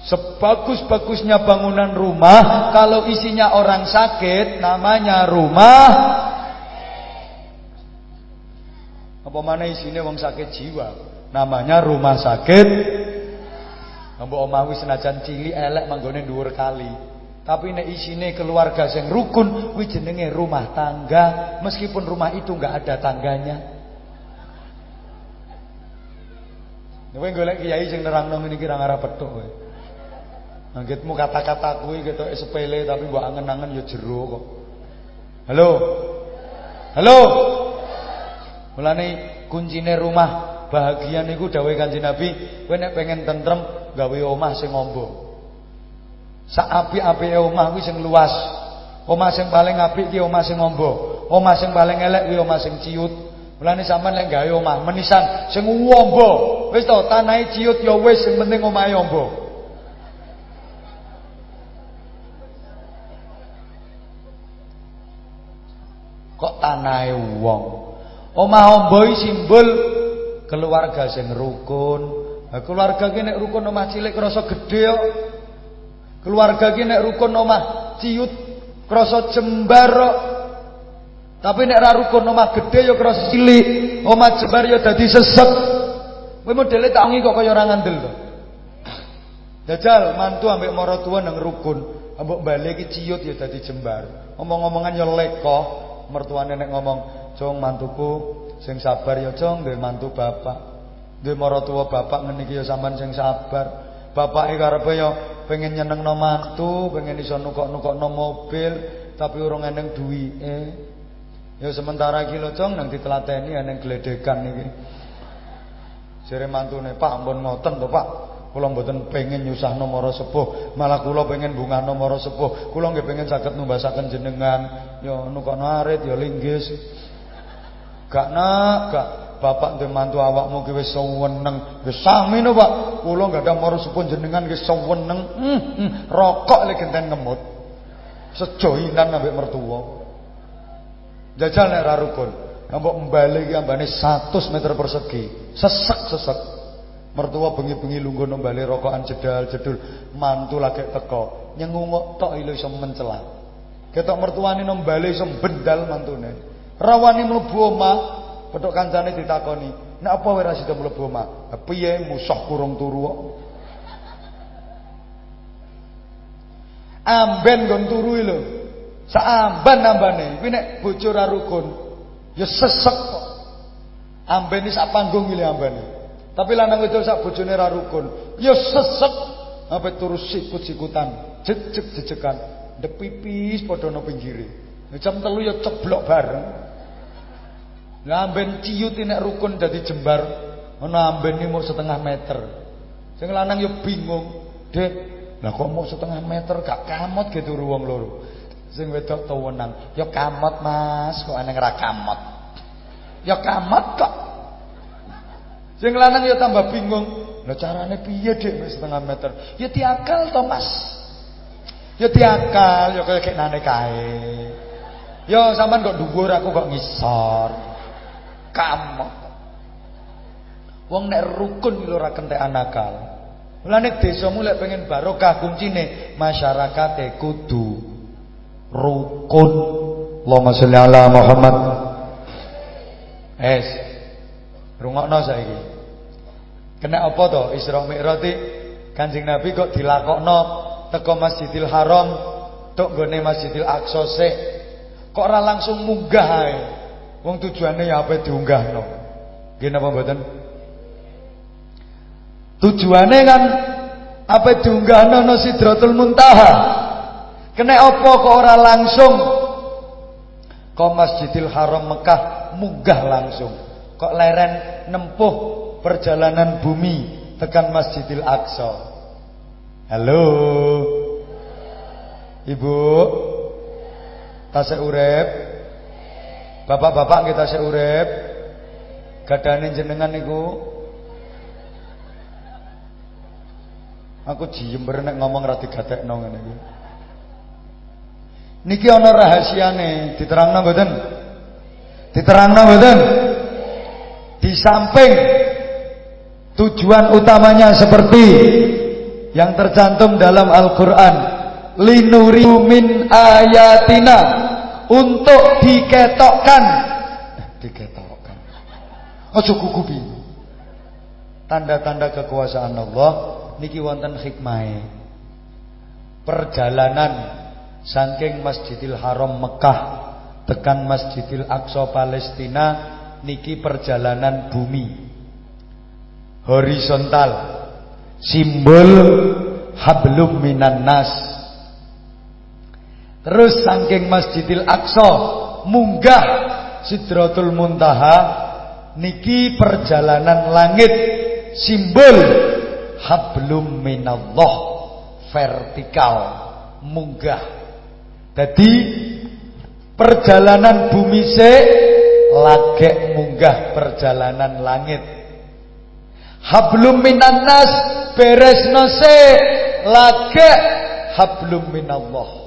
Sebagus-bagusnya bangunan rumah Kalau isinya orang sakit Namanya rumah Apa mana isinya orang sakit jiwa Namanya rumah sakit Mbok omawi senajan cili elek manggone dhuwur kali. Tapi nek isine keluarga sing rukun kuwi jenenge rumah tangga meskipun rumah itu enggak ada tangganya. Nek golek kiai sing nerangno ngene iki ra ngarep petuk kowe. Anggitmu kata-kata kuwi ketok sepele tapi mbok angen-angen ya jero kok. Halo. Halo. Mulane kuncine rumah bahagia niku dawuh Kanjeng Nabi, kowe nek pengen tentrem gawe omah sing ngombo. Sak apik-apike omah kuwi sing luas. Omah sing paling apik ki omah sing ngombo. Omah sing paling elek kuwi omah sing ciut. Mulane sampean lek gawe omah menisan sing ngombo. Wis to tanahe ciut ya wis sing penting omahe ngombo. kok tanahe wong. Omah omboi simbol keluarga sing rukun. Keluarga ki nek rukun omah cilik krasa gedhe kok. Keluarga ki nek rukun omah ciut krasa jembar kok. Tapi nek ra rukun omah gedhe ya krasa cilik, omah jembar ya dadi sesek. Kowe modele tak kok kaya ora ngandel to. Jajal mantu ambek maratuwa nang rukun, ambek balik ciut ya dadi jembar. Omong-omongan ya lekoh, mertuane nek ngomong, "Jong mantuku sing sabar ya, Jong, duwe mantu bapak." Duwe maratuwa bapak ngene iki ya sampean sing sabar. Bapake karepe ya pengen nyenengno mantu, pengen iso nukok-nukokno mobil, tapi urung eneng duwike. Ya sementara iki lho, Jong, nang ditelateni eneng gledekan iki. Jere mantune, "Pak, ampun ngoten to, Pak." Kula mboten pengen nyusah nomor sepuh, malah kula pengen bunga nomor sepuh. Kula nggih pengen saged numbasaken jenengan. Ya nukono arit ya linggis. Gak nak, gak bapak ndek mantu awakmu ki wis seneng. Wis sami no, Pak. Kula gak ada sepuh jenengan ki seneng. Hmm, hmm, rokok lek genten ngemut. Sejoinan ambek mertua. Jajal nek ra rukun. Mbok mbale iki ambane 100 meter persegi. Sesek-sesek. Mertua bengi-bengi lungguh nombali rokokan jedal-jedul, mantu lagi teko, nyengungok tok ilo iso mencelat. Ketok mertuane nombali iso bendal mantune. Rawani mlebu omah, petuk kancane ditakoni, "Nek apa wae ra sida mlebu omah?" "Piye musuh kurung turu kok." Amben gon turu lho. Saamban ambane, kuwi nek bojo ra rukun, ya sesek kok. Amben iki sak panggung iki ambane. Tapi lanang wedok sak bojone ra rukun. Ya sesek apa terus sikut-sikutan, jejeg-jejegan, ndek pipis padha nang pinggire. Jam telu ya ceblok bareng. Lah amben ciut nek rukun dadi jembar, ana ambene mau setengah meter. Sing lanang ya bingung, Dek, lah kok mau setengah meter gak kamot gitu ruang loro. Sing wedok tuwenang, ya kamot Mas, kok aneh ra kamot. Ya kamot kok. Sing lanang ya tambah bingung. Lah carane piye Dek setengah meter? Ya diakal to Mas. Ya diakal, ya kaya nane kae. Ya sampean kok dhuwur aku kok ngisor. Kamot. Wong nek rukun lho ora kentekan akal. Mulane desamu lek pengen barokah kuncine masyarakat kudu rukun. Allahumma sholli ala Muhammad. Es. Rungokno saiki. Kena apa to Isra Mi'raj Kanjeng Nabi kok dilakokno teko Masjidil Haram tok nggone Masjidil Aqsa sik. Kok ora langsung munggah. Wong tujuane ya apa diunggahno. Nggih napa mboten? Tujuane kan apa diunggahno no Sidratul Muntaha. Kena apa kok ora langsung ke Masjidil Haram Mekah munggah langsung. Kok leren nempuh perjalanan bumi tekan Masjidil Aqsa. Halo. Ibu. Tasik urip. Bapak-bapak kita urip. Gadane jenengan niku Aku jiem nek ngomong ra digatekno ngene iki. Niki ana rahasiane, diterangno mboten? Diterangno mboten? Di samping tujuan utamanya seperti yang tercantum dalam Al-Qur'an, linuri min ayatina untuk diketokkan diketokkan. Ojo kukubi. Tanda-tanda kekuasaan Allah niki wonten hikmahe. Perjalanan saking Masjidil Haram Mekah tekan Masjidil Aqsa Palestina niki perjalanan bumi. Horizontal. Simbol hablum minan nas. Terus saking Masjidil Aqsa munggah Sidratul Muntaha niki perjalanan langit simbol hablum minallah vertikal munggah. Jadi perjalanan bumi se lagi munggah perjalanan langit. Hablum minannas beresno se lagi hablum minallah.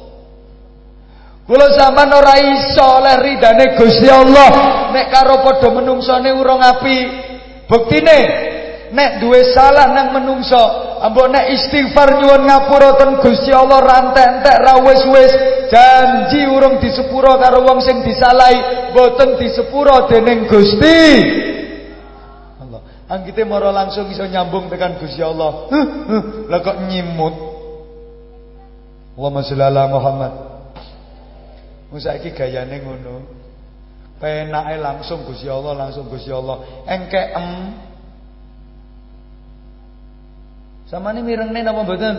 Kula sampean ora iso oleh ridane Gusti Allah. Nek karo padha menungsone urung api. Buktine nek duwe salah nang menungso ambok nek istighfar nyuwun ngapura ten Gusti Allah rantek-entek ra wis-wis. Janji urung disepuro karo wong sing disalahi boten disepuro dening Gusti. Allah anggite mara langsung iso nyambung tekan Gusti Allah. Lah kok nyimut? Allahumma sholli ala Muhammad Musaiki gayane ngono penake langsung Gusti Allah langsung Gusti Allah engkeem sama ini mirengne napa mboten?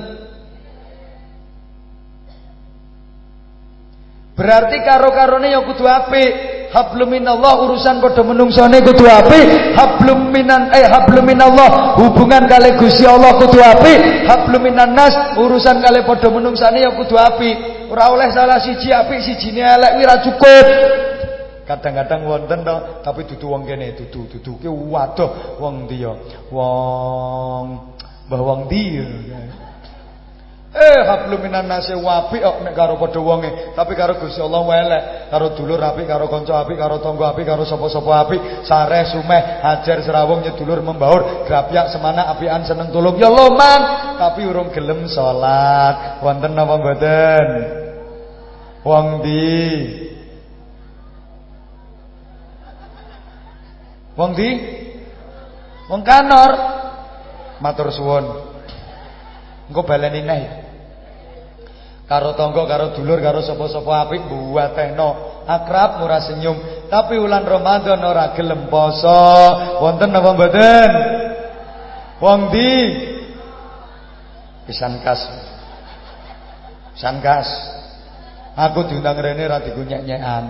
Berarti karo-karone ya kudu apik. Hablum minallah urusan padha menungsone kudu apik. Hablum minan eh hablum minallah hubungan kali Gusti Allah kudu apik. Hablum minan nas urusan kali padha menungsane ya kudu apik. Ora oleh salah siji apik sijine elek kuwi ora cukup. Kadang-kadang wonten to, tapi dudu wong kene, dudu dudu ki waduh wong ndi ya? Wong bawang dia. Eh hablum minan nasi wapi ok nek karo padha wonge, tapi karo Gusti Allah welek, karo dulur apik, karo kanca apik, karo tangga apik, karo sapa-sapa apik, sareh sumeh, hajar serawung nyedulur membaur, grapyak semana apian seneng tulung. Ya loman, tapi urung gelem salat. Wonten napa mboten? Wong di Wong di Wong kanor Matur suwun. Engko baleni neh. Karo tangga, karo dulur, karo sapa-sapa apik buateno akrab murah senyum. Tapi ulan Ramadan ora gelem poso. Wonten napa mboten? Wong di pisan kas. Pisan kas. Aku diundang rene ra digunyek-nyekan.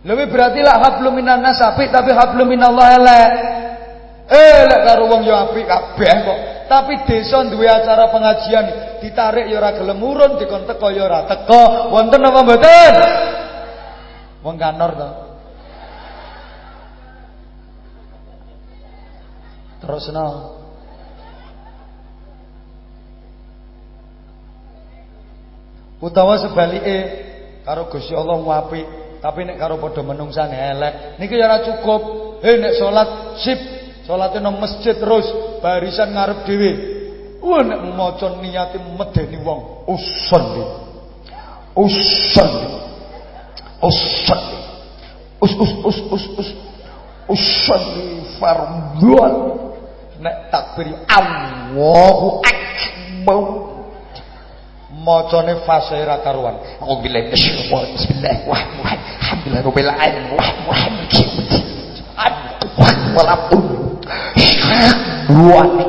Lebih berarti lah hablum minan apik tapi hablum minallah elek. Eh karo wong yo apik kabeh kok. Tapi desa duwe acara pengajian ditarik ya ora gelem urun dikon teko ya ora teko. Wonten apa mboten? Wong kanor to. Terus no. Utawa sebalike karo Gusti Allah apik, tapi nek karo padha menungsane elek, niki ya ora cukup. Eh nek salat sip, salate nang masjid terus, barisan ngarep dhewe. Wah nek maca niate medeni wong, usolli. Usolli. Usolli. Us us us us us. Usolli fardhuan. Nek takbir Allahu akbar macane fase ra karuan. Auzubillahi minasyaitonir Bismillah. Alhamdulillah rabbil alamin. Walaupun ruwani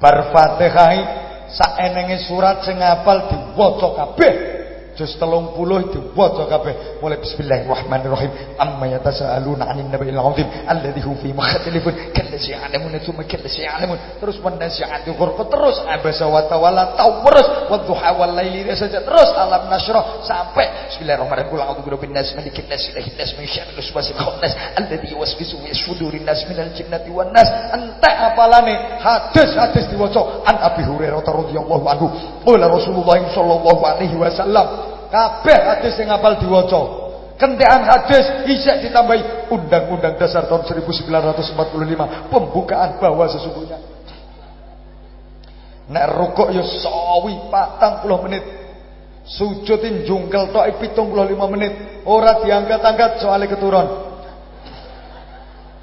bar Fatihah saenenge surat sing apal diwaca kabeh Juz 30 diwaca kabeh. Mulai bismillahirrahmanirrahim. Amma yatasaaluna 'anil nabiyil 'azim. Alladzi hum fi mukhtalifun. Kallazi ya'lamun tsumma kallazi ya'lamun terus wanasi'ati ghurqa. Terus abasa wa tawalla terus wadduha wal laili saja terus alam nasrah sampai bismillahirrahmanirrahim. Qul a'udzu birabbin nas malikin nas ilahin nas min syarril waswasil khannas alladzi yuwaswisu fi sudurin nas minal jinnati wan nas. Entek apalane. Hadis-hadis diwaca. An Abi Hurairah radhiyallahu anhu. Qala Rasulullah sallallahu alaihi wasallam Kabeh hadis yang hafal diwaca. Kentekan hadis isek ditambahi Undang-Undang Dasar tahun 1945 pembukaan bahwa sesungguhnya. Nek rukuk ya sawi patang puluh menit. Sujudin jungkel tok 75 menit. Ora diangkat-angkat soalnya keturun.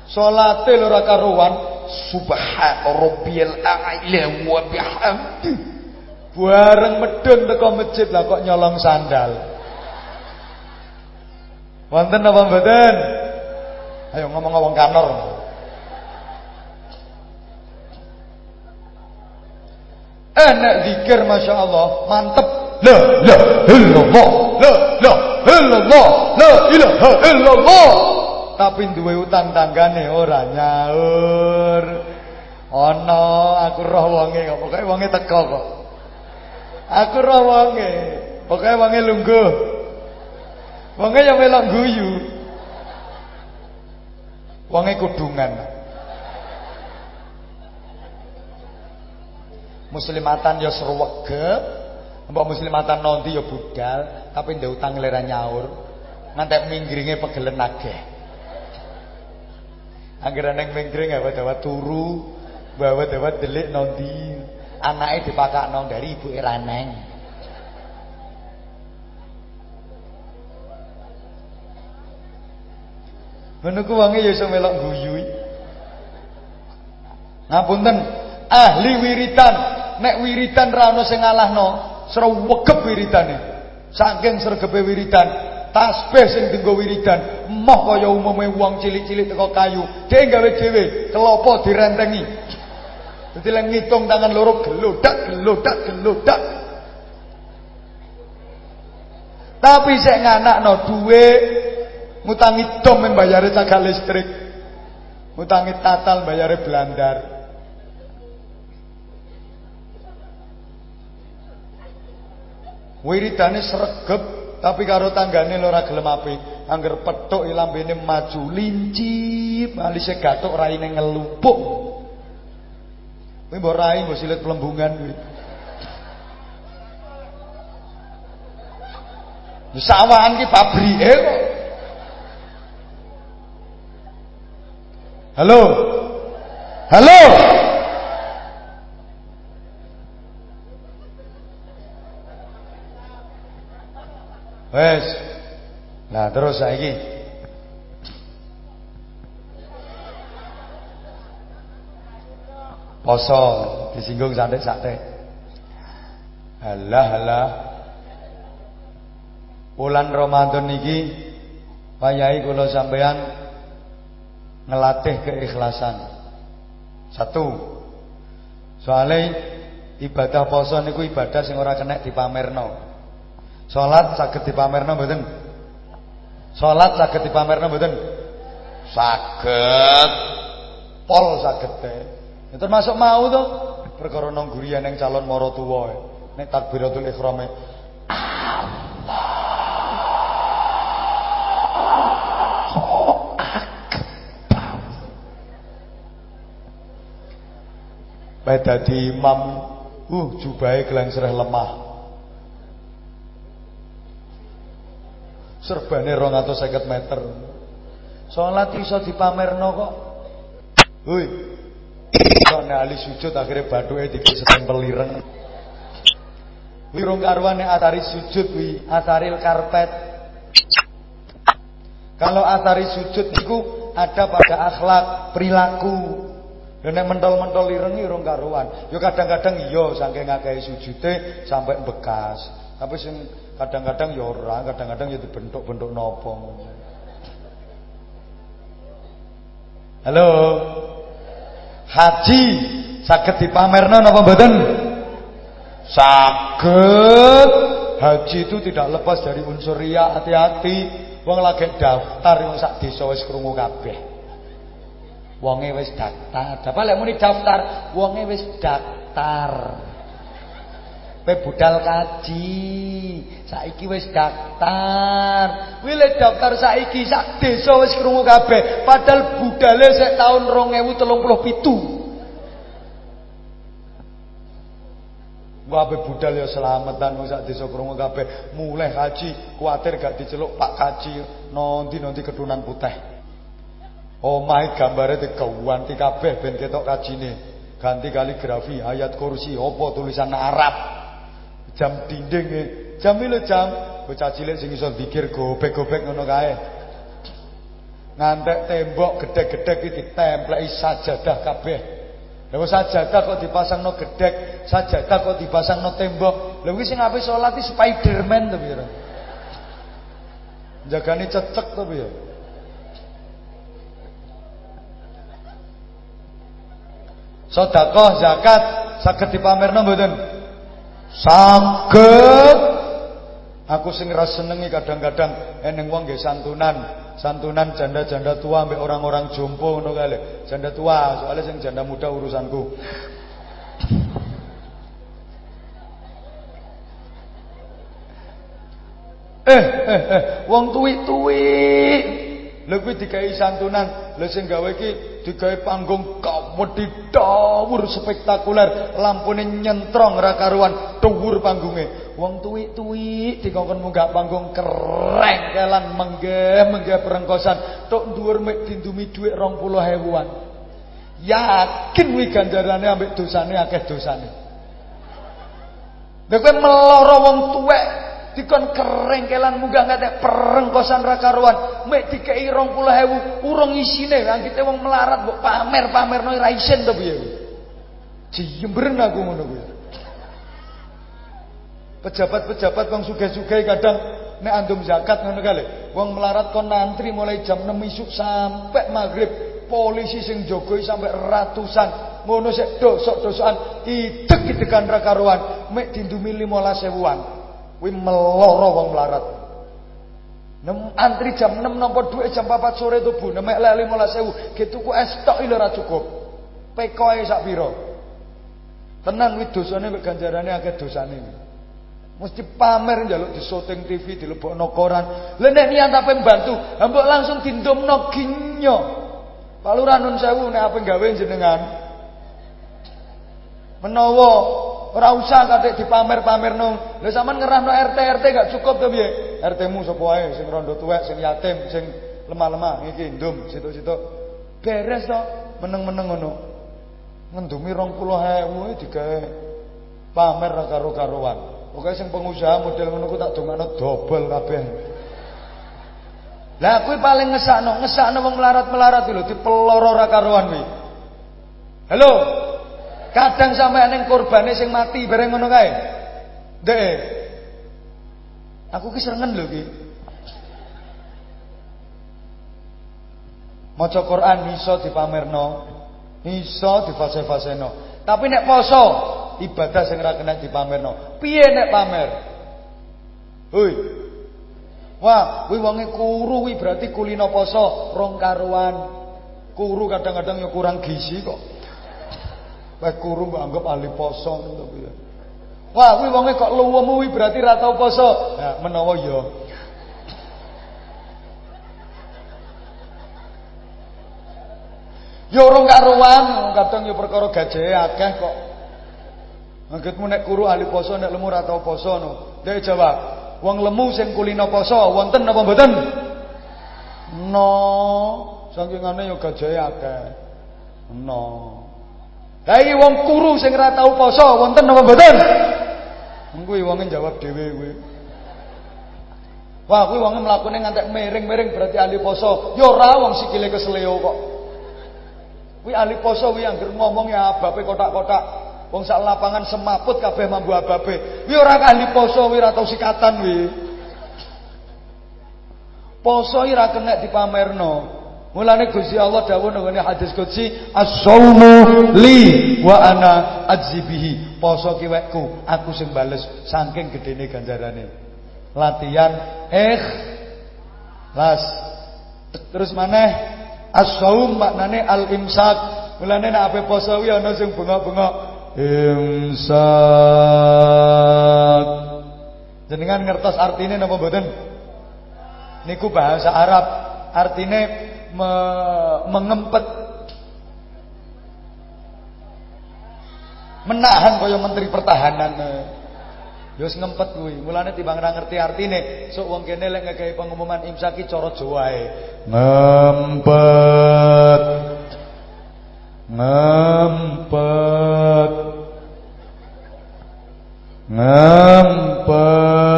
Salate ora karuan. Subhana rabbiyal a'la wa bihamdihi Bareng medun teko masjid lah kok nyolong sandal. Wonten apa mboten? Ayo ngomong ngomong kanor. Enak zikir Masya Allah Mantep. La la illallah. La la illallah. La ilaha illallah. Tapi duwe utang tanggane ora nyaur. Ana aku roh wonge kok. Pokoke wonge teko kok Aku roh wonge. Pokoke wonge lungguh. Wonge yang melok guyu. Wonge kudungan. Muslimatan ya sruwege. Mbok muslimatan nanti ya budal, tapi ndek utang lera nyaur. Ngantek minggringe pegelen akeh. Angger neng minggring awet-awet turu, bawet-awet delik nanti anake dipakakno dari ibu Raneng. Ku wonge ya iso melok guyu. Ngapunten, ahli wiridan, nek wiridan ra ono sing ngalahno, srewegep wiridane. Saking sregepe wiridan, tasbih sing dienggo wiridan, emoh kaya umume wong cilik-cilik teko kayu, dhewe gawe dhewe, kelopo direntengi. Jadi yang ngitung tangan loro gelodak, gelodak, gelodak. Tapi saya nganak no duwe ngutangi dom membayari caga listrik. Ngutangi tatal bayari belandar. Wiridane sregep tapi karo tanggane lora gelem apik. Angger petuk ilambene maju lincip, alise gatuk raine ngelupuk. Kowe mbok rai mbok silet pelembungan kuwi. Sawahan ki pabrike kok. Halo. Halo. Wes. Nah, terus saiki Poso disinggung santai-santai. Halah halah. Bulan Ramadan niki wayahe kula sampean ngelatih keikhlasan. Satu. Soalnya ibadah poso niku ibadah sing ora kena dipamerno. Salat saged dipamerno mboten? Salat saged dipamerno mboten? Saged. Pol saged. Ya termasuk mau to perkara nang gurian yang calon mara tuwa. Nek takbiratul ikhrame Allah Baik dadi imam, uh jubahe serah lemah. Serbane 250 meter. Salat iso dipamerno kok. Hui. Kok ali sujud akhirnya bathuke dikestempel ireng. Wirung karuan nek atari sujud wi, ataril karpet. Kalau atari sujud itu ada pada akhlak, perilaku. Ya nek mentol-mentol ireng irung karuan. Ya kadang-kadang iya saking ngakehi sujude sampai bekas. Tapi sing kadang-kadang ya ora, kadang-kadang ya dibentuk-bentuk nopo. Halo. Haji saged dipamerno napa mboten? Saged. Haji itu tidak lepas dari unsur riya, hati-hati. Wong lagi daftar wong sak desa wis krungu kabeh. Wonge wis daftar. Dapat lek muni daftar, wonge wis daftar. Pe budal kaji, saiki wis daftar. Kuwi lek daftar saiki sak desa wis krungu kabeh, padahal budale sek taun 2037. Wabe budal ya selamatan wong sak desa krungu kabeh, mulai haji, kuatir gak diceluk Pak Kaji, nanti-nanti ketunan putih. Omahe gambare digawanti kabeh ben ketok kajine. Ganti kaligrafi, ayat kursi, apa tulisan Arab. Jam dinding jam lho jam. Bocah cilik sing iso zikir gobek-gobek ngono kae. Ngantek tembok gedhe-gedhe iki ditempleki sajadah kabeh. Lha sajadah kok dipasangno gedhek, sajadah kok dipasangno tembok. Lha kuwi sing ape salat iki Spiderman to pira? Jagane cecek to piye? Sedekah, zakat saged dipamerno mboten? Saged. Aku sing senengi kadang-kadang eneng wong nggih santunan. Santunan janda-janda tua ambek orang-orang jompo ngono kali. Janda tua, soalnya sing janda muda urusanku. Eh, eh, eh, wong tuwi-tuwi. Lha kuwi dikai santunan, lha sing gawe iki digawe panggung kamedi dawur spektakuler, lampune nyentrong ra karuan, dhuwur panggunge. Wong tuwi-tuwi dikongkon munggah panggung kereng kelan menggeh-menggeh perengkosan, tok dhuwur mek dindumi dhuwit 20.000-an. Yakin kuwi ganjarane ambek dosane akeh dosane. Nek kowe meloro wong tuwek dikon kerengkelan munggah ngate perengkosan ra karuan. Mek dikei 20000 urung isine. Anggite wong melarat mbok pamer-pamerno ra isen to piye? Jembren aku ngono kuwi. Pejabat-pejabat wong sugih-sugih kadang nek andum zakat ngono kali. Wong melarat kon nantri mulai jam 6 isuk sampai maghrib. Polisi sing jogoi sampai ratusan. Ngono sik dosok-dosokan. Idek-idekan ra karuan. Mek dindumi 15000-an Kuwi meloro wong melarat. Nem antri jam 6 nampa dhuwit jam 4 sore tuh Bu, nemek lek 15000, ge tuku es tok lho ora cukup. Pekoe sak pira? Tenan kuwi dosane mek ganjarane akeh dosane. Mesti pamer njaluk di syuting TV, dilebokno koran. Lah nek niat ape mbantu, mbok langsung dindomno ginyo. Pak Lurah nun sewu nek ape gawe jenengan. Menawa Ora usah katik dipamer-pamerno. Lha sampean ngerahno RT RT gak cukup to piye? RT-mu sapa wae sing rondo tuwek, sing yatim, sing lemah-lemah iki ndum situ-situ. Beres to, meneng-meneng ngono. Ngendumi 20.000 digawe pamer karo karuan. Pokoke sing pengusaha model ngono ku tak dongakno dobel kabeh. Lah kuwi paling ngesakno, ngesakno wong melarat-melarat lho dipeloro ra karuan kuwi. Halo, Kadang sampean ning korbane sing mati bareng ngono kae. Ndek. Aku ki serengen lho ki. Maca Quran iso dipamerno, iso difase-faseno. Tapi nek poso ibadah sing ora kena dipamerno. Piye nek pamer? Hoi. Wah, kuwi wonge kuru kuwi berarti kulino poso rong karuan. Kuru kadang-kadang ya kurang gizi kok. Wah, kuru mbok anggap ahli poso kuwi. Wah, kuwi wonge kok luwemu kuwi berarti ra tau poso. Nah, menawa ya. Ya orang karuan, kadang ya perkara gajehe akeh kok. Anggitmu nek kuru ahli poso nek lemu ra tau poso no. Dia jawab, wong lemu sing kulino poso wonten apa mboten? No, sakingane ya gajehe akeh. No. Lah iki wong kuru sing ra tau poso wonten apa mboten? Kuwi wonge jawab dhewe kuwi. Wah, kuwi wonge mlakune ngantek miring-miring berarti ahli poso. Ya ora wong sikile kesleo kok. Kuwi ahli poso kuwi anggere ngomong ya ababe kotak-kotak. Wong sak lapangan semaput kabeh mambu ababe. Kuwi ora ahli poso kuwi ora tau sikatan kuwi. Poso ora kena dipamerno. Mulane Gusti Allah dawuh nang hadis qudsi, "As-saumu li wa ana adzibihi." Poso ki wekku, aku sing bales saking gedene ganjarane. Latihan las. Terus maneh As-saum maknane al-imsak. Mulane nek ape poso kuwi ana sing bengok-bengok. Imsak. Jenengan ngertos artine napa mboten? Niku bahasa Arab. Artine me mengempet menahan kaya menteri pertahanan. Ya wis ngempet kuwi. Mulane timbang ra ngerti artine, sok wong kene lek ngegawe pengumuman imsak ki cara Jawa. Ngempet. Ngempet. Ngempet.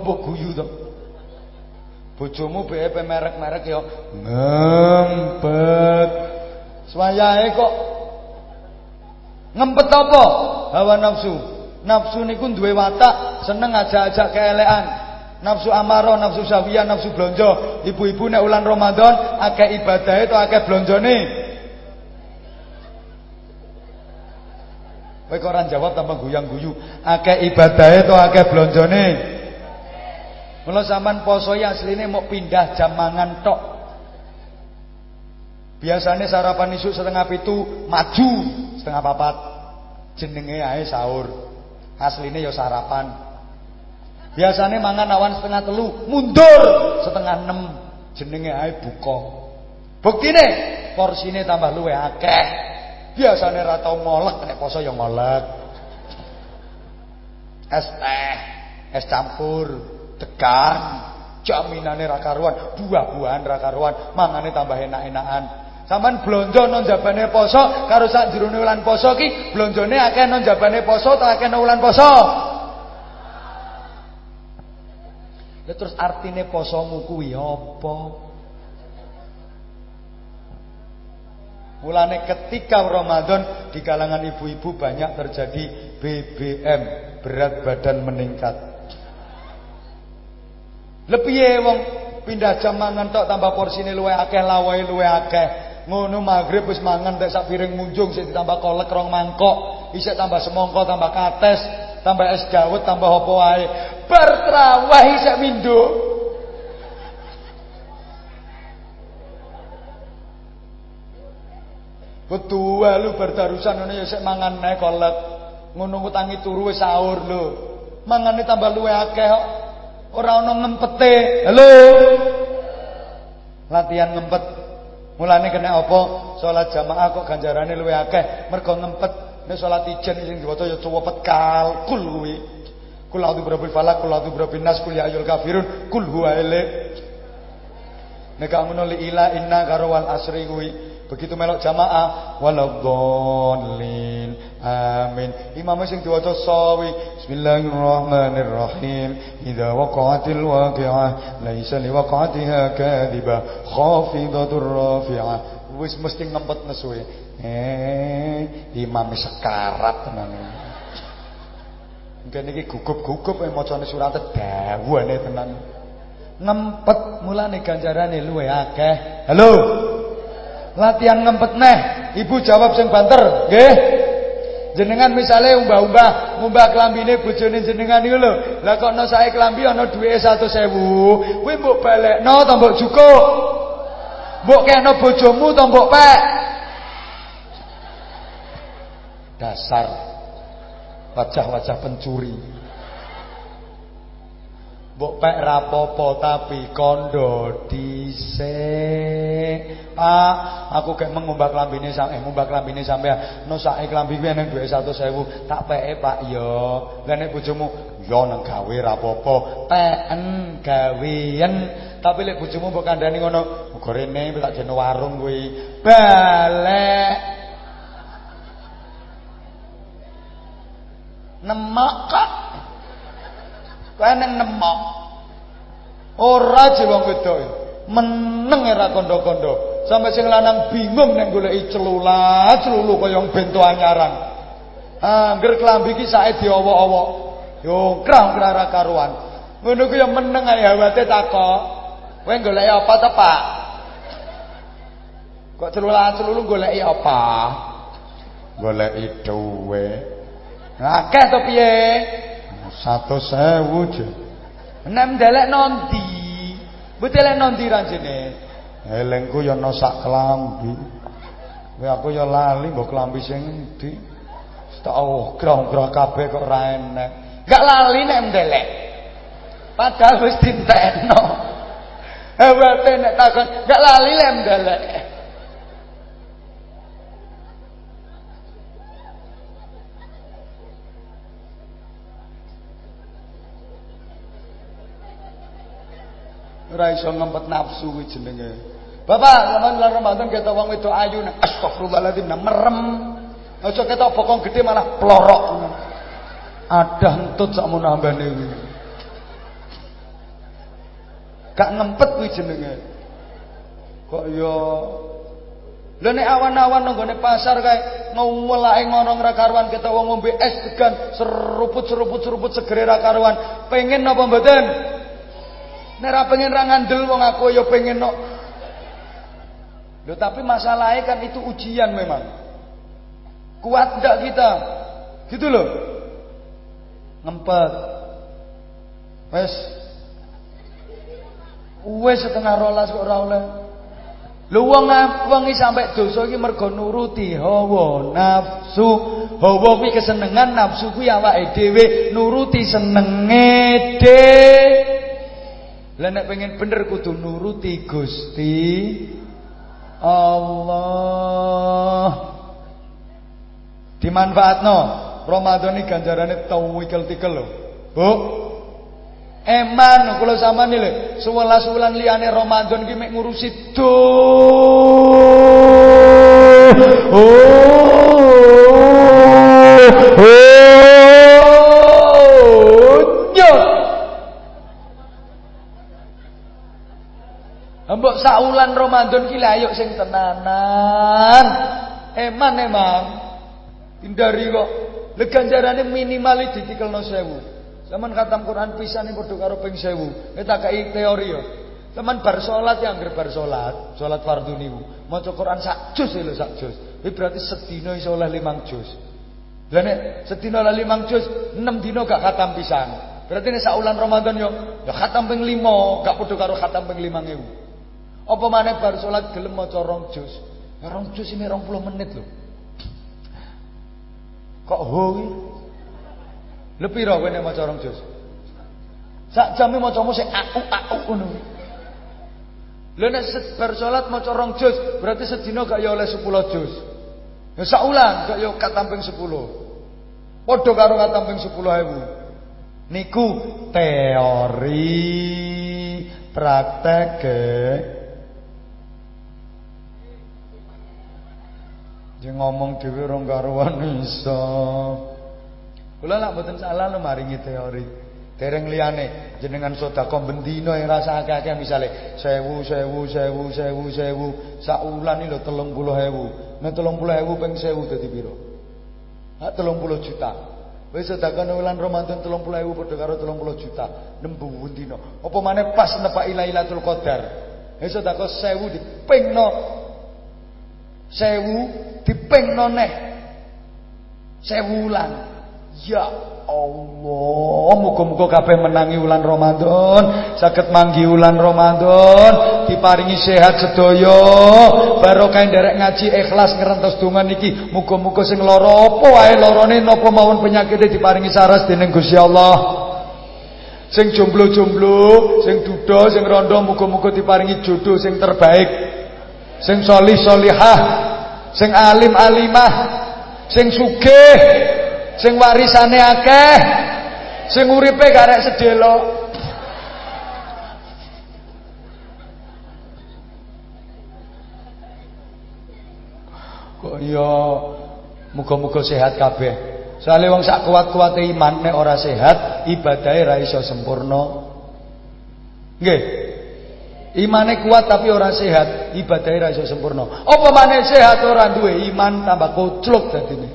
Kok guyu to? Bojomu BEP merek-merek ya ngempet. Swayahe kok Ngempet apa? Hawa nafsu. Nafsu niku duwe watak, seneng ajak-ajak keelekan. Nafsu amaro, nafsu sawiyah, nafsu blonjo. Ibu-ibu nek ulan Ramadan akeh ibadahe to akeh blonjone. Kowe kok ora jawab tambah guyang-guyu. Akeh ibadahe to akeh blonjone. Mula sampean poso ya asline mau pindah jam mangan tok. Biasanya sarapan isu setengah pitu maju setengah papat. Jenenge ae sahur. Asline ya sarapan. Biasanya mangan awan setengah telu, mundur setengah enam. Jenenge ae buka. Buktine porsine tambah luwe akeh. Biasanya ra tau ngolek poso ya ngolek. Es teh, es campur, degan, jaminane ra karuan, buah-buahan ra karuan, mangane tambah enak-enakan. Saman blonjo non jabane poso karo sak jerone wulan poso ki blonjone akeh non jabane poso ta akeh non wulan poso. Ya terus artine posomu kuwi apa? Mulane ketika Ramadan di kalangan ibu-ibu banyak terjadi BBM, berat badan meningkat. Lepiye wong pindah jam mangan tok tambah porsine luwe akeh lawahe luwe akeh. Ngono maghrib wis mangan tek sak piring munjung sik ditambah kolek rong mangkok, isih tambah semongko tambah kates, tambah es dawet tambah apa wae. Bar traweh mindo. Ketua lu berdarusan ngono ya sik mangan nae kolek. Ngono utangi turu wis sahur lho. Mangane tambah luwe akeh kok. Ora ana ngempete. Halo. Latihan ngempet. Mulane kena apa? Salat jamaah kok ganjarane luwe akeh mergo ngempet. Nek salat ijen sing diwaca ya cepet kal kul kuwi. Kul a'udzu birabbil falaq, kul a'udzu birabbin nas, kul ya ayyuhal kafirun, kul huwa elek. Nek li ila inna karo wal asri kuwi. Begitu melok jamaah waladhdallin. Amin. Imam sing diwaca sawi. Bismillahirrahmanirrahim. Idza waqa'atil waqi'ah laisa liwaqa'atiha kadhibah khafidatur rafi'ah. Wis mesti ngempet nesuwe. Eh, imam sekarat tenan. Mungkin iki gugup-gugup macane surat dawane tenan. Ngempet mulane ganjarane luwe akeh. Halo. Latihan ngempet neh. Ibu jawab sing banter, nggih. Jenengan misale umbah-umbah, ngumbah klambine bojone jenengan niku lho. Lah kok ana sae klambi ana dhuwite 100.000. Kuwi mbok balekno ta mbok cukup? Mbok kena bojomu ta mbok pek? Dasar wajah-wajah pencuri. Mbok rapopo tapi kondo dhisik. Pak, aku kayak mengumbah klambine sampe eh, ngumbah klambine sampean. No sae klambi kuwi nang dhuwit 100.000, tak peke Pak yo. Lah nek bojomu yo nang gawe rapopo, peken gawean. Tapi lek bojomu mbok kandhani ngono, muga rene tak jeno warung kuwi. Balek. Kowe nang nemok. Ora jiwa wedok. Meneng era kondo-kondo. Sampai sing lanang bingung nek goleki celula, celulu kaya bento anyaran. Angger klambi iki sae diowo-owo. Yo krang-krara karuan. Ngono ku ya meneng ae awate takok. Kowe goleki apa to, Pak? Kok celula celulu goleki apa? Goleki duwe. Akeh to piye? Satu sewu je. Nek ndelek nondi. Betelek nondi ranjene. Elengku ya ana sak klambi. Kowe aku ya lali mbok klambi sing endi. Tak oh, grong-grong kabeh kok ora enek. Gak lali nek ndelek. Padahal wis dintekno. Hewate nek takon, gak lali nek ndelek. Ora iso ngempet nafsu kuwi jenenge. Bapak, zaman bulan Ramadan kita wong wedok ayu astagfirullahaladzim nah merem. Aja kita bokong gede malah plorok. Ada entut sak menambane kuwi. Gak ngempet kuwi jenenge. Kok yo Lha nek awan-awan nang pasar kae ngwelake ngono ra karuan kita wong ngombe es degan seruput-seruput-seruput segere ra karuan. Pengen napa mboten? Nek ra pengen ra ngandel wong aku ya pengen no. Loh tapi masalahnya kan itu ujian memang. Kuat enggak kita? Gitu loh. Ngempet. Wes. Wes setengah rolas kok ora oleh. Lho wong iki sampe dosa iki mergo nuruti hawa nafsu. Hawa kuwi kesenengan, nafsu kuwi awake dhewe nuruti senenge dhewe. Lah nek pengen bener kudu nuruti Gusti Allah. Dimanfaatno. Ramadan iki ganjarane tawikel-tikel lho. Bu. Eman kula sampean lho, 11 wulan liyane Ramadan iki mek ngurusi do. Oh. Saulan Ramadan ki ayo sing tenanan. Eman emang. Hindari kok. Le ganjarane minimal ditikelno 1000. Zaman khatam Quran pisan padha karo ping 1000. Nek tak kei teori yo. Teman bar salat yang anggar bar salat, salat fardhu niku. Maca Quran sak juz lho sak juz. Iki berarti sedina iso oleh 5 juz. Lah nek sedina oleh 5 juz, 6 dina gak khatam pisan. Berarti nek saulan Ramadan yo, ya khatam ping 5, gak padha karo khatam ping 5000. Apa maneh bar salat gelem maca rong juz. Ya rong juz ini 20 menit lho. Kok ho iki? Lha pira kowe nek maca rong juz? Sak jame macamu sing aku aku ngono. Lha nek bar salat maca rong juz, berarti sedina gak ya oleh 10 juz. Ya sak ulang gak ya katamping 10. Padha karo katamping 10.000. Niku teori praktek Dia ngomong dhewe rong karuan iso. Kula lak mboten salah lho maringi teori. Dereng liyane jenengan sedekah bendina yang rasa akeh-akeh misale 1000 1000 1000 1000 1000 sak wulan iki lho 30000. Nek 30000 ping 1000 dadi piro? Ha 30 juta. Wis sedekah wulan Ramadan 30.000 padha karo 30 juta. Nembu dina. Apa maneh pas nepaki Lailatul Qadar. Wis sedekah 1000 dipingno 1000 dipingno neh. 1000 wulan. Ya Allah, muga-muga kabeh menangi wulan Ramadan, saged manggi wulan Ramadan, diparingi sehat sedaya, barokah nderek ngaji ikhlas ngrentos donga niki, muga-muga sing lara apa wae larane napa mawon diparingi saras dening Gusti Allah. Sing jomblo-jomblo, sing duda, sing rondo muga-muga diparingi jodoh sing terbaik. Sing solih solihah, sing alim alimah, sing sugih, sing warisane akeh sing uripe garek sedelo kok iya? Muga-muga sehat kabeh. Soale wong sak kuat-kuate iman nek ora sehat ibadahe ra iso sempurna. Nggih Imane kuat tapi ora sehat, ibadahe ra iso sempurna. Apa maneh sehat ora duwe iman tambah kocluk dadine.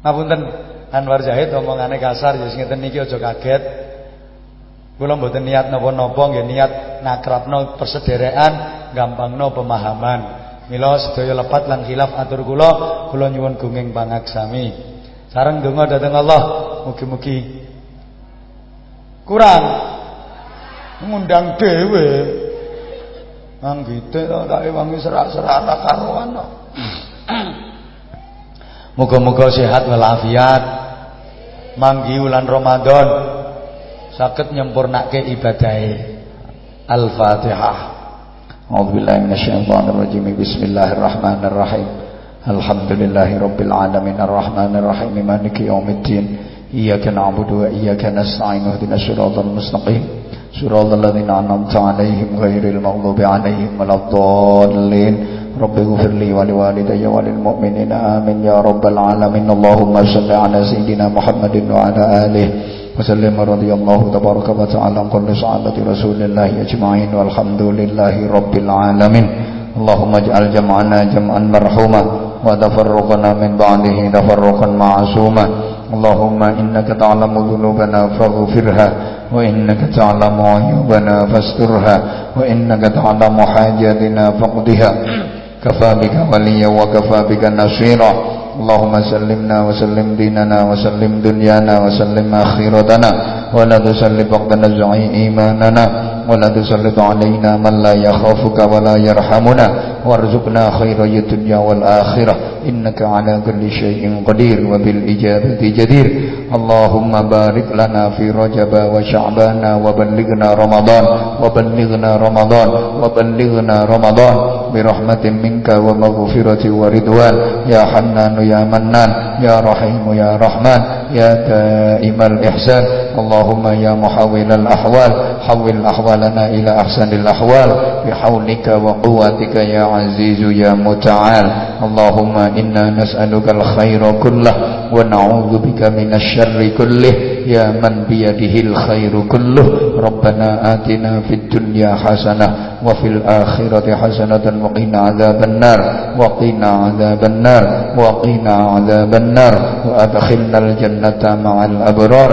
Ngapunten Anwar Zahid omongane kasar ya sing ngeten niki aja kaget. Kula mboten niat napa-napa nggih niat nakrapno persederekan, gampangno pemahaman. Mila sedaya lepat lan khilaf atur kula, kula nyuwun gunging pangaksami. Sareng donga dhateng Allah, mugi-mugi kurang ngundang dhewe. Nang gitu tak ewangi serak-serak karuan kok. Moga-moga sehat walafiat. Manggi wulan Ramadan saged nyempurnake ibadahe. Al-Fatihah. A'udzubillahi minasyaitonir rajim. Bismillahirrahmanirrahim. Alhamdulillahirabbil alamin arrahmanir rahim maliki yaumiddin. Na'budu wa iyyaka nasta'in ihdinas siratal mustaqim. Siratal ladzina an'amta 'alaihim ghairil maghdubi 'alaihim waladdallin. رب اغفر لي ولوالدي وللمؤمنين. آمين يا رب العالمين. اللهم صل على سيدنا محمد وعلى آله وسلم. رضي الله تبارك وتعالى عن كل صحابة رسول الله أجمعين. والحمد لله رب العالمين. اللهم اجعل جمعنا جمعا مرحوما. وتفرقنا من بعده تفرقا معصوما. اللهم إنك تعلم ذنوبنا فاغفرها وإنك تعلم عيوبنا فاسترها وإنك تعلم حاجاتنا فاقضها. كفى بك وليا وكفى بك نصيرا. اللهم سلمنا وسلم ديننا وسلم دنيانا وسلم آخرتنا ولا تسلط وقتنا زعي إيماننا ولا تسلط علينا من لا يخافك ولا يرحمنا وارزقنا خير الدنيا والآخرة. إنك على كل شيء قدير وبالإجابة جدير. اللهم بارك لنا في رجب وشعبان وبلغنا رمضان وبلغنا رمضان وبلغنا رمضان. برحمة منك ومغفرة ورضوان يا حنان يا منان يا رحيم يا رحمن يا دائم الإحسان. اللهم يا محول الأحوال حول أحوالنا إلى أحسن الأحوال. بحولك وقوتك يا عزيز يا متعال. اللهم إنا نسألك الخير كله ونعوذ بك من الشر كله. يا من بيده الخير كله. ربنا آتنا في الدنيا حسنة وفي الآخرة حسنة وقنا عذاب النار. وقنا عذاب النار. وقنا عذاب النار. وأدخلنا الجنة مع الأبرار.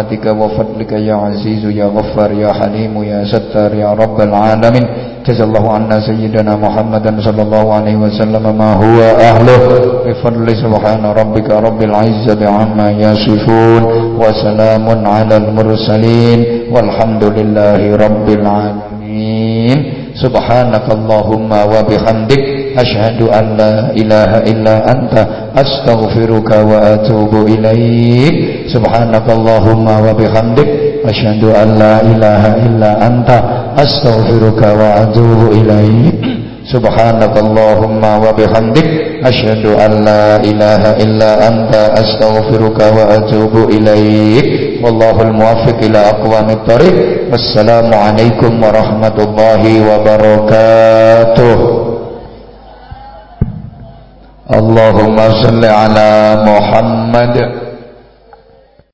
برحمتك وفضلك يا عزيز يا غفار يا حليم يا ستار يا رب العالمين جزا الله عنا سيدنا محمدا صلى الله عليه وسلم ما هو أهله بفضل سبحان ربك رب العزة عما يصفون وسلام على المرسلين والحمد لله رب العالمين سبحانك اللهم وبحمدك أشهد أن لا إله إلا أنت أستغفرك وأتوب إليك. سبحانك اللهم وبحمدك أشهد أن لا إله إلا أنت أستغفرك وأتوب إليك. سبحانك اللهم وبحمدك أشهد أن لا إله إلا أنت أستغفرك وأتوب إليك. والله الموفق إلى أقوام الطريق. والسلام عليكم ورحمة الله وبركاته. اللهم صل على محمد